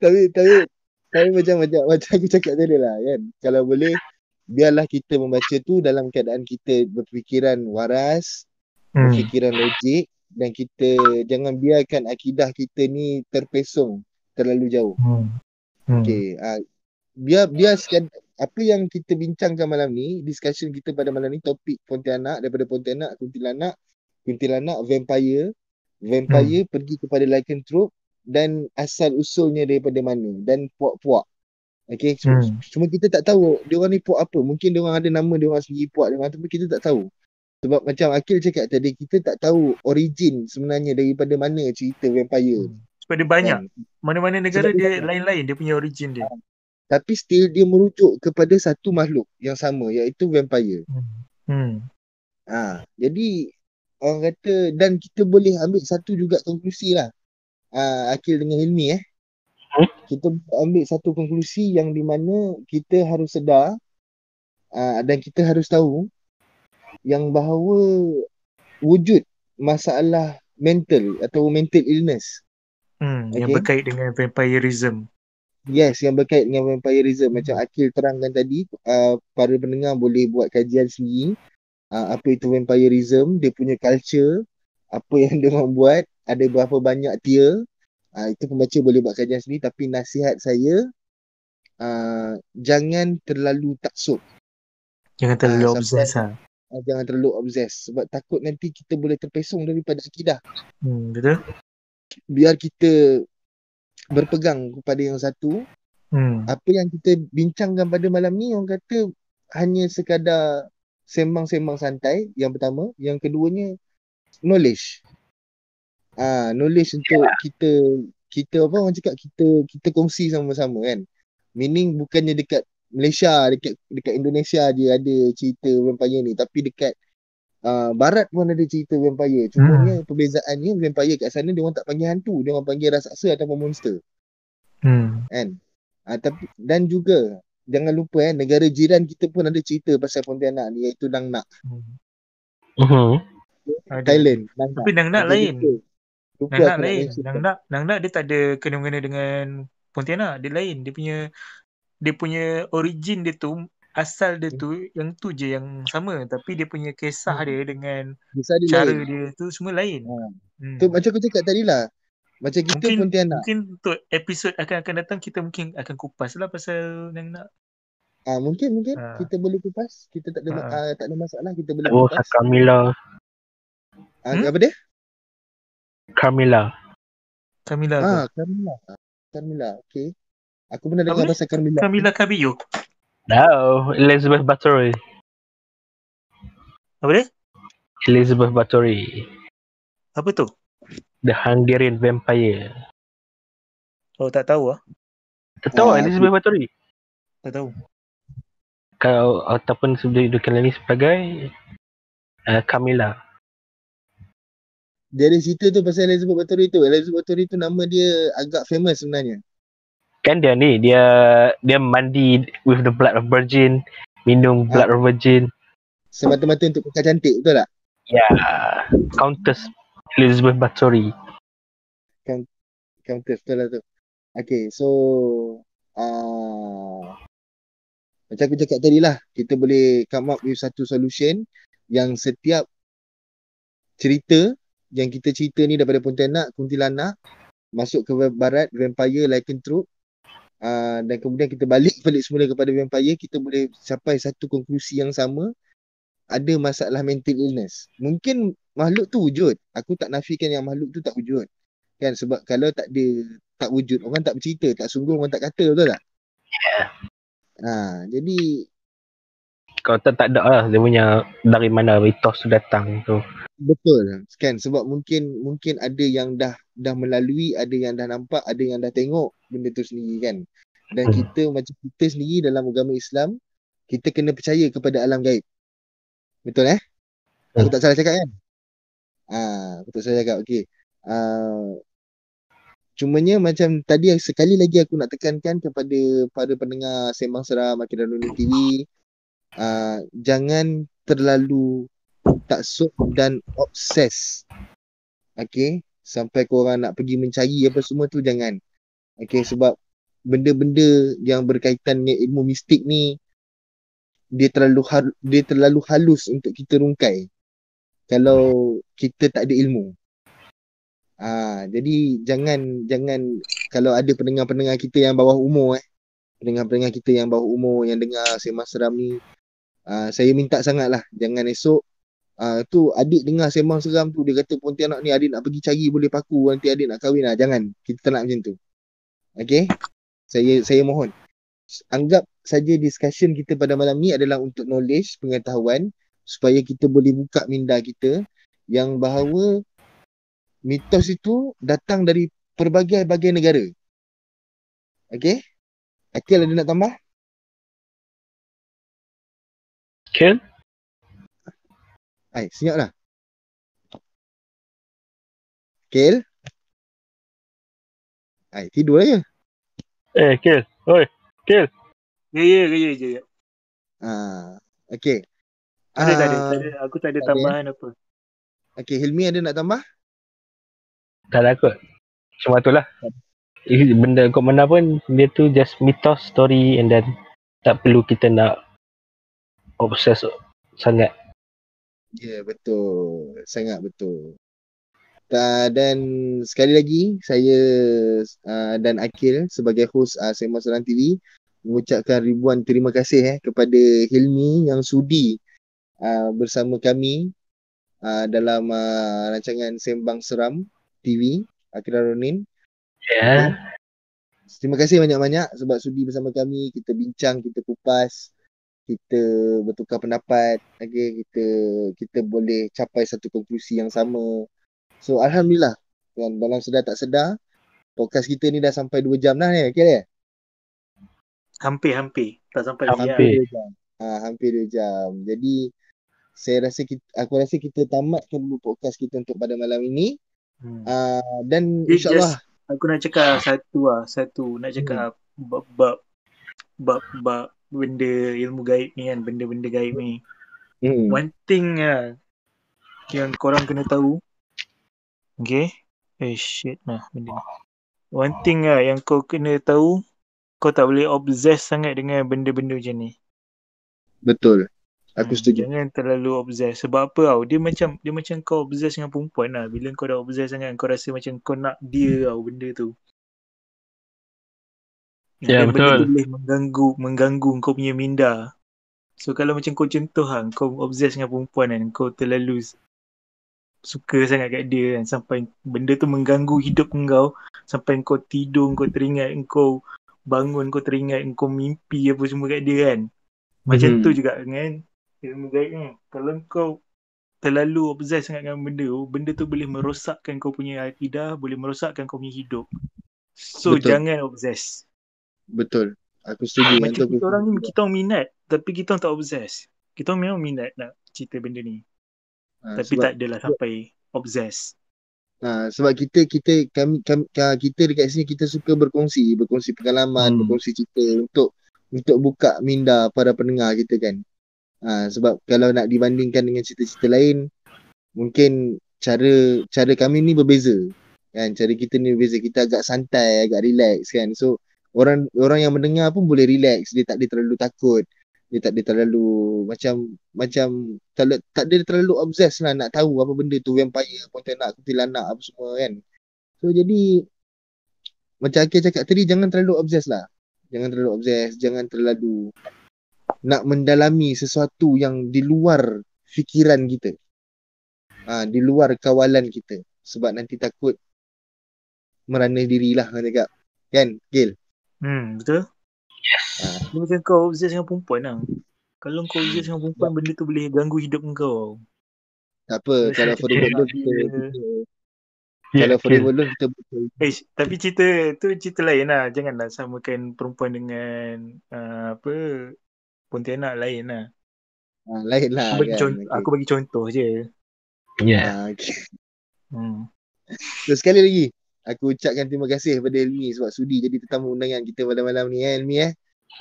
Tapi tapi tapi macam macam macam aku cakap tadi lah kan. Kalau boleh biarlah kita membaca tu dalam keadaan kita berfikiran waras, Hmm. berfikiran logik dan kita jangan biarkan akidah kita ni terpesong terlalu jauh. Hmm. Hmm. Okey, uh, biar biar sekian apa yang kita bincangkan malam ni, discussion kita pada malam ni topik Pontianak daripada Pontianak, Kuntilanak, Kuntilanak, Vampire, Vampire pergi kepada lycanthrope dan asal usulnya daripada mana dan puak-puak. Okey, Hmm. cuma kita tak tahu dia orang ni puak apa. Mungkin dia orang ada nama dia orang sendiri puak dia orang tapi kita tak tahu. Sebab macam Akil cakap tadi kita tak tahu origin sebenarnya daripada mana cerita vampire. Hmm. Sebab dia banyak. Kan? Mana-mana negara Sebab dia dia lain-lain dia punya origin dia. Tapi still dia merujuk kepada satu makhluk yang sama iaitu vampire. Hmm. Ha, jadi orang kata dan kita boleh ambil satu juga konklusi lah. Ha, Akil dengan Hilmi eh. Hmm? Kita ambil satu konklusi yang di mana kita harus sedar uh, dan kita harus tahu yang bahawa wujud masalah mental atau mental illness Hmm. Yang Okay. berkait dengan vampirism. Yes, yang berkait dengan vampirism macam Akil terangkan tadi, uh, para pendengar boleh buat kajian sendiri uh, apa itu vampirism, dia punya culture, apa yang dia orang buat, ada berapa banyak tier. Uh, itu pembaca boleh buat kajian sendiri tapi nasihat saya uh, jangan terlalu taksub, Jangan terlalu obsess sampai- lah. uh, jangan terlalu obses sebab takut nanti kita boleh terpesong daripada akidah. Hmm. Betul? Biar kita berpegang kepada yang satu Hmm. apa yang kita bincangkan pada malam ni orang kata hanya sekadar sembang-sembang santai yang pertama. Yang keduanya knowledge. Ah knowledge untuk kita kita apa orang cakap kita kita kongsi sama-sama kan. Meaning bukannya dekat Malaysia dekat dekat Indonesia je ada cerita vampire ni. Tapi dekat uh, barat pun ada cerita vampire. Cumanya perbezaannya vampire kat sana dia orang tak panggil hantu. Dia orang panggil raksasa ataupun monster. Hmm. kan? Ah, tapi dan juga jangan lupa eh negara jiran kita pun ada cerita pasal Pontianak ni iaitu Nang Nak Hmm. Mhm. Ada. Thailand Nang Nak Tapi Nang Nak lain. lupa. Nang Nak nak lain. Nang Nak, Nang Nak dia tak ada kena-mengena dengan Pontianak. Dia lain. Dia punya dia punya origin dia tu asal dia tu yang tu je yang sama tapi dia punya kisah dia dengan Kisah dia cara lain. dia tu semua lain. Ha. Hmm. Tu macam aku cakap tadi lah. Macam kita Mungkin Pontianak. mungkin untuk episod akan akan datang kita mungkin akan kupas lah pasal yang nak Ah mungkin mungkin Ah. kita boleh kupas. Kita tak ada ma- Ah. ah, tak ada masalah kita boleh Oh, kupas. Camila. Ah, Hmm? apa dia? Camila. Camila Ah. Carmilla. Ah, Carmilla. Okay. Aku pernah dengar pasal Carmilla. Camila Cabello. No, Elizabeth Bathory. Apa dia? Elizabeth Bathory. Apa tu? The Hungarian Vampire. Oh tak tahu ah. Tak tahu Ah, Elizabeth Bathory? Tak tahu. Kau ataupun dikenali lagi sebagai uh, Camila. Dia ada cerita tu pasal Elizabeth Bathory tu. Elizabeth Bathory tu nama dia agak famous sebenarnya. Kan dia ni, dia dia mandi with the blood of virgin, minum blood of virgin. Semata-mata untuk kekal cantik, betul tak? Ya, yeah. Countess Elizabeth Bathory. Countess betul lah tu. Okay, so uh, macam aku cakap tadi lah, kita boleh come up with satu solution yang setiap cerita yang kita cerita ni daripada Pontianak, Kuntilanak, masuk ke barat, Vampire, Lycanthrope, uh, dan kemudian kita balik balik semula kepada Vampire, kita boleh capai satu konklusi yang sama, ada masalah mental illness. Mungkin makhluk tu wujud. Aku tak nafikan yang makhluk tu tak wujud. Kan sebab kalau tak ada tak wujud, orang tak bercerita, tak sungguh orang tak kata, betul tak? Yeah. Ha, jadi Kau tak tak ada lah dia punya dari mana mitos tu datang tu. betul kan sebab mungkin mungkin ada yang dah dah melalui, ada yang dah nampak, ada yang dah tengok benda tu sendiri kan. Dan Hmm. kita macam kita sendiri dalam agama Islam, kita kena percaya kepada alam gaib. Betul eh? Aku Hmm. tak salah cakap kan? Ah, aku tak salah cakap. Okey. Ah, cumanya macam tadi sekali lagi aku nak tekankan kepada para pendengar Sembang Seram Akhirat Dunia TV, ah, jangan terlalu taksub dan obses. Okey, sampai korang nak pergi mencari apa semua tu jangan. Okey, sebab benda-benda yang berkaitan dengan ilmu mistik ni dia terlalu har- dia terlalu halus untuk kita rungkai kalau kita tak ada ilmu. Ah, jadi jangan jangan kalau ada pendengar-pendengar kita yang bawah umur eh, pendengar-pendengar kita yang bawah umur yang dengar Sembang Seram ni, ah, saya minta sangatlah jangan esok ah, tu adik dengar Sembang Seram tu dia kata Pontianak ni adik nak pergi cari boleh paku nanti adik nak kahwin lah. Jangan. Kita tak nak macam tu. Okay? Saya saya mohon. Anggap saja discussion kita pada malam ni adalah untuk knowledge, pengetahuan supaya kita boleh buka minda kita yang bahawa mitos itu datang dari pelbagai-bagai negara. Okay? Akil ada nak tambah? Okay? Hai, senyap lah. Akil? Hai, tidur aja. Eh, Kil. Oi, Kil. Ya ya ya ya. ya. Ah, okay. Tak ada, tak ada, Ah, tak ada. Aku tak ada tak ada, tambahan apa. Okay, Hilmi ada nak tambah? Tak ada kot. Cuma tu lah. Benda kau mana pun, dia tu just mitos, story and then tak perlu kita nak obses sangat. Ya, yeah, betul. Sangat betul. Ta- dan sekali lagi, saya uh, dan Akil sebagai host uh, Sembang Seram TV mengucapkan ribuan terima kasih eh kepada Hilmi yang sudi uh, bersama kami uh, dalam uh, rancangan Sembang Seram TV Akira Ronin. Ya. Yeah. Terima kasih banyak-banyak sebab sudi bersama kami. Kita bincang, kita kupas, kita bertukar pendapat. Okay, kita kita boleh capai satu konklusi yang sama. So alhamdulillah kan dalam sedar tak sedar podcast kita ni dah sampai 2 jam dah ni. Okay ya? Hampir-hampir. Tak sampai lagi. Hampir. Hampir 2 jam. Ha, hampir 2 jam. Jadi saya rasa kita, aku rasa kita tamatkan dulu podcast kita untuk pada malam ini. Hmm. Uh, dan insyaAllah Aku nak cakap satu lah. Satu. Nak cakap bab-bab bab-bab benda ilmu gaib ni kan. Benda-benda gaib ni. hmm, One thing lah yang korang kena tahu. Okay. Eh shit lah benda ni. One thing lah yang kau kena tahu. kau tak boleh obses sangat dengan benda-benda macam ni. Betul. Aku Hmm, setuju. Jangan terlalu obses. Sebab apa tau? Dia macam dia macam kau obses dengan perempuan lah. Bila kau dah obses sangat, kau rasa macam kau nak dia tau benda tu. Ya, Dan benda betul. tu boleh mengganggu mengganggu kau punya minda. So kalau macam kau contoh lah, kau obses dengan perempuan kan, kau terlalu suka sangat kat dia kan. Sampai benda tu mengganggu hidup kau. Sampai kau tidur kau teringat kau bangun kau teringat kau mimpi apa semua kat dia kan. Macam Mhm. tu juga kan. Ilmu gaib ni kalau kau terlalu obses sangat dengan benda tu benda tu boleh merosakkan kau punya akidah boleh merosakkan kau punya hidup. So Betul. jangan obses Betul. Aku setuju. Macam kita orang ni kita orang minat tapi kita orang tak obses kita orang memang minat nak cerita benda ni Ha, tapi sebab, tak adalah sampai obses ha, sebab kita kita kami, kami ka- kita dekat sini kita suka berkongsi, berkongsi pengalaman, Hmm. berkongsi cerita untuk untuk buka minda para pendengar kita kan. Ha, sebab kalau nak dibandingkan dengan cerita-cerita lain mungkin cara cara kami ni berbeza. Kan cara kita ni berbeza. Kita agak santai, agak relax kan. So orang orang yang mendengar pun boleh relax. Dia tak dia terlalu takut. Dia tak dia terlalu macam macam tak, tak dia terlalu obses lah nak tahu apa benda tu vampire, pontianak, kuntilanak apa semua kan. So jadi macam Akil cakap tadi jangan terlalu obses lah. Jangan terlalu obses, jangan terlalu nak mendalami sesuatu yang di luar fikiran kita. Ah, di luar kawalan kita. Sebab nanti takut merana dirilah orang cakap. Kan, Gil? hmm betul Ah, Dia macam kau obses dengan perempuan lah. Kalau kau obses dengan perempuan, benda tu boleh ganggu hidup kau. tak apa, Rasa kalau for the world nak kita, Ya, kalau for the world kita betul. Eh, tapi cerita tu cerita lain lah. Janganlah samakan perempuan dengan uh, apa Pontianak lain lah. Ah, lain lah Aku bagi, kan. contoh, aku bagi contoh je. Ya. Ah, okay. Hmm. So sekali lagi aku ucapkan terima kasih kepada Elmi sebab sudi jadi tetamu undangan kita pada malam ni eh Elmi eh.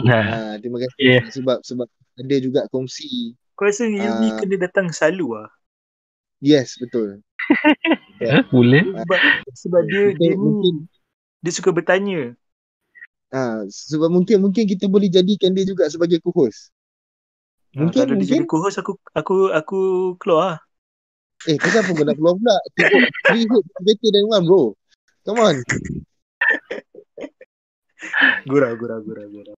Ha. Ha, terima kasih Ya. sebab sebab ada juga kongsi. Kau rasa Ilmi Ah. kena datang selalu lah? Yes, betul. Ha, boleh. Sebab, sebab dia, dia ni, mungkin dia suka bertanya. ha, sebab mungkin mungkin kita boleh jadikan dia juga sebagai co-host. Mungkin, Mungkin kalau dia mungkin jadi co-host, aku aku aku keluar lah. eh kenapa kau nak keluar pula? Tengok three hit better than one bro. Come on. Gurau, gurau, gurau, gurau.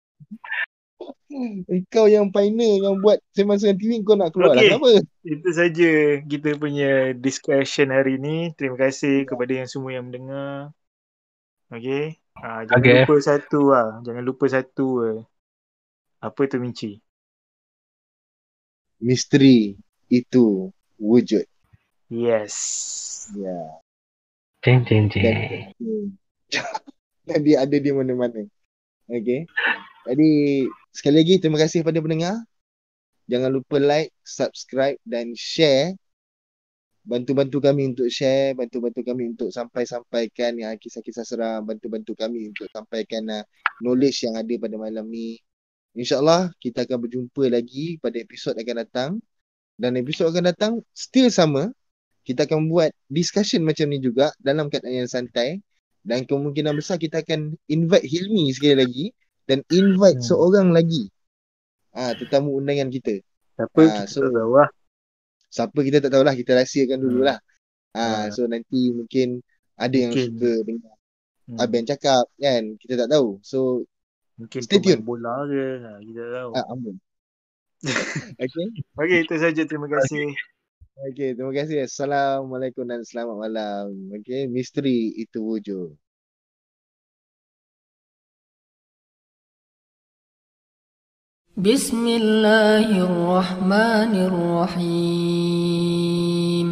Kau yang pioneer yang buat Sembang Sengan TV kau nak keluar Okey. lah. Kenapa? Itu saja kita punya discussion hari ni. Terima kasih kepada yang semua yang mendengar. Okay. Ha, jangan Okey. lupa satu lah. Jangan lupa satu lah. Apa tu Minci? Misteri itu wujud. Yes. Ya. Dan, ceng. dan dia ada di mana-mana. Okay. Jadi sekali lagi terima kasih kepada pendengar. Jangan lupa like, subscribe dan share. Bantu-bantu kami untuk share, bantu-bantu kami untuk sampai-sampaikan yang kisah-kisah seram, bantu-bantu kami untuk sampaikan uh, knowledge yang ada pada malam ni. InsyaAllah kita akan berjumpa lagi pada episod akan datang. Dan episod akan datang still sama. Kita akan buat discussion macam ni juga dalam keadaan yang santai. Dan kemungkinan besar kita akan invite Hilmi sekali lagi dan invite Hmm. seorang lagi. Ah, tetamu undangan kita. Siapa Ah, kita so- tak tahu lah. Siapa kita tak tahulah, kita rahsiakan dululah. Ah, Ah. so nanti mungkin ada yang Mungkin. suka dengar Hmm. Aben cakap kan, kita tak tahu. So, Mungkin stay tune. bola ke. Ha, kita tak tahu. ah, amun. okay. Okay, itu saja. Terima kasih. Okay, Okay, terima kasih. Assalamualaikum dan selamat malam. Okay, misteri itu wujud. Bismillahirrahmanirrahim.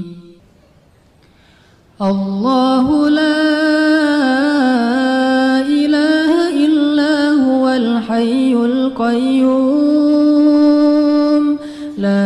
Allahu la ilaha illa huwal hayyul qayyum.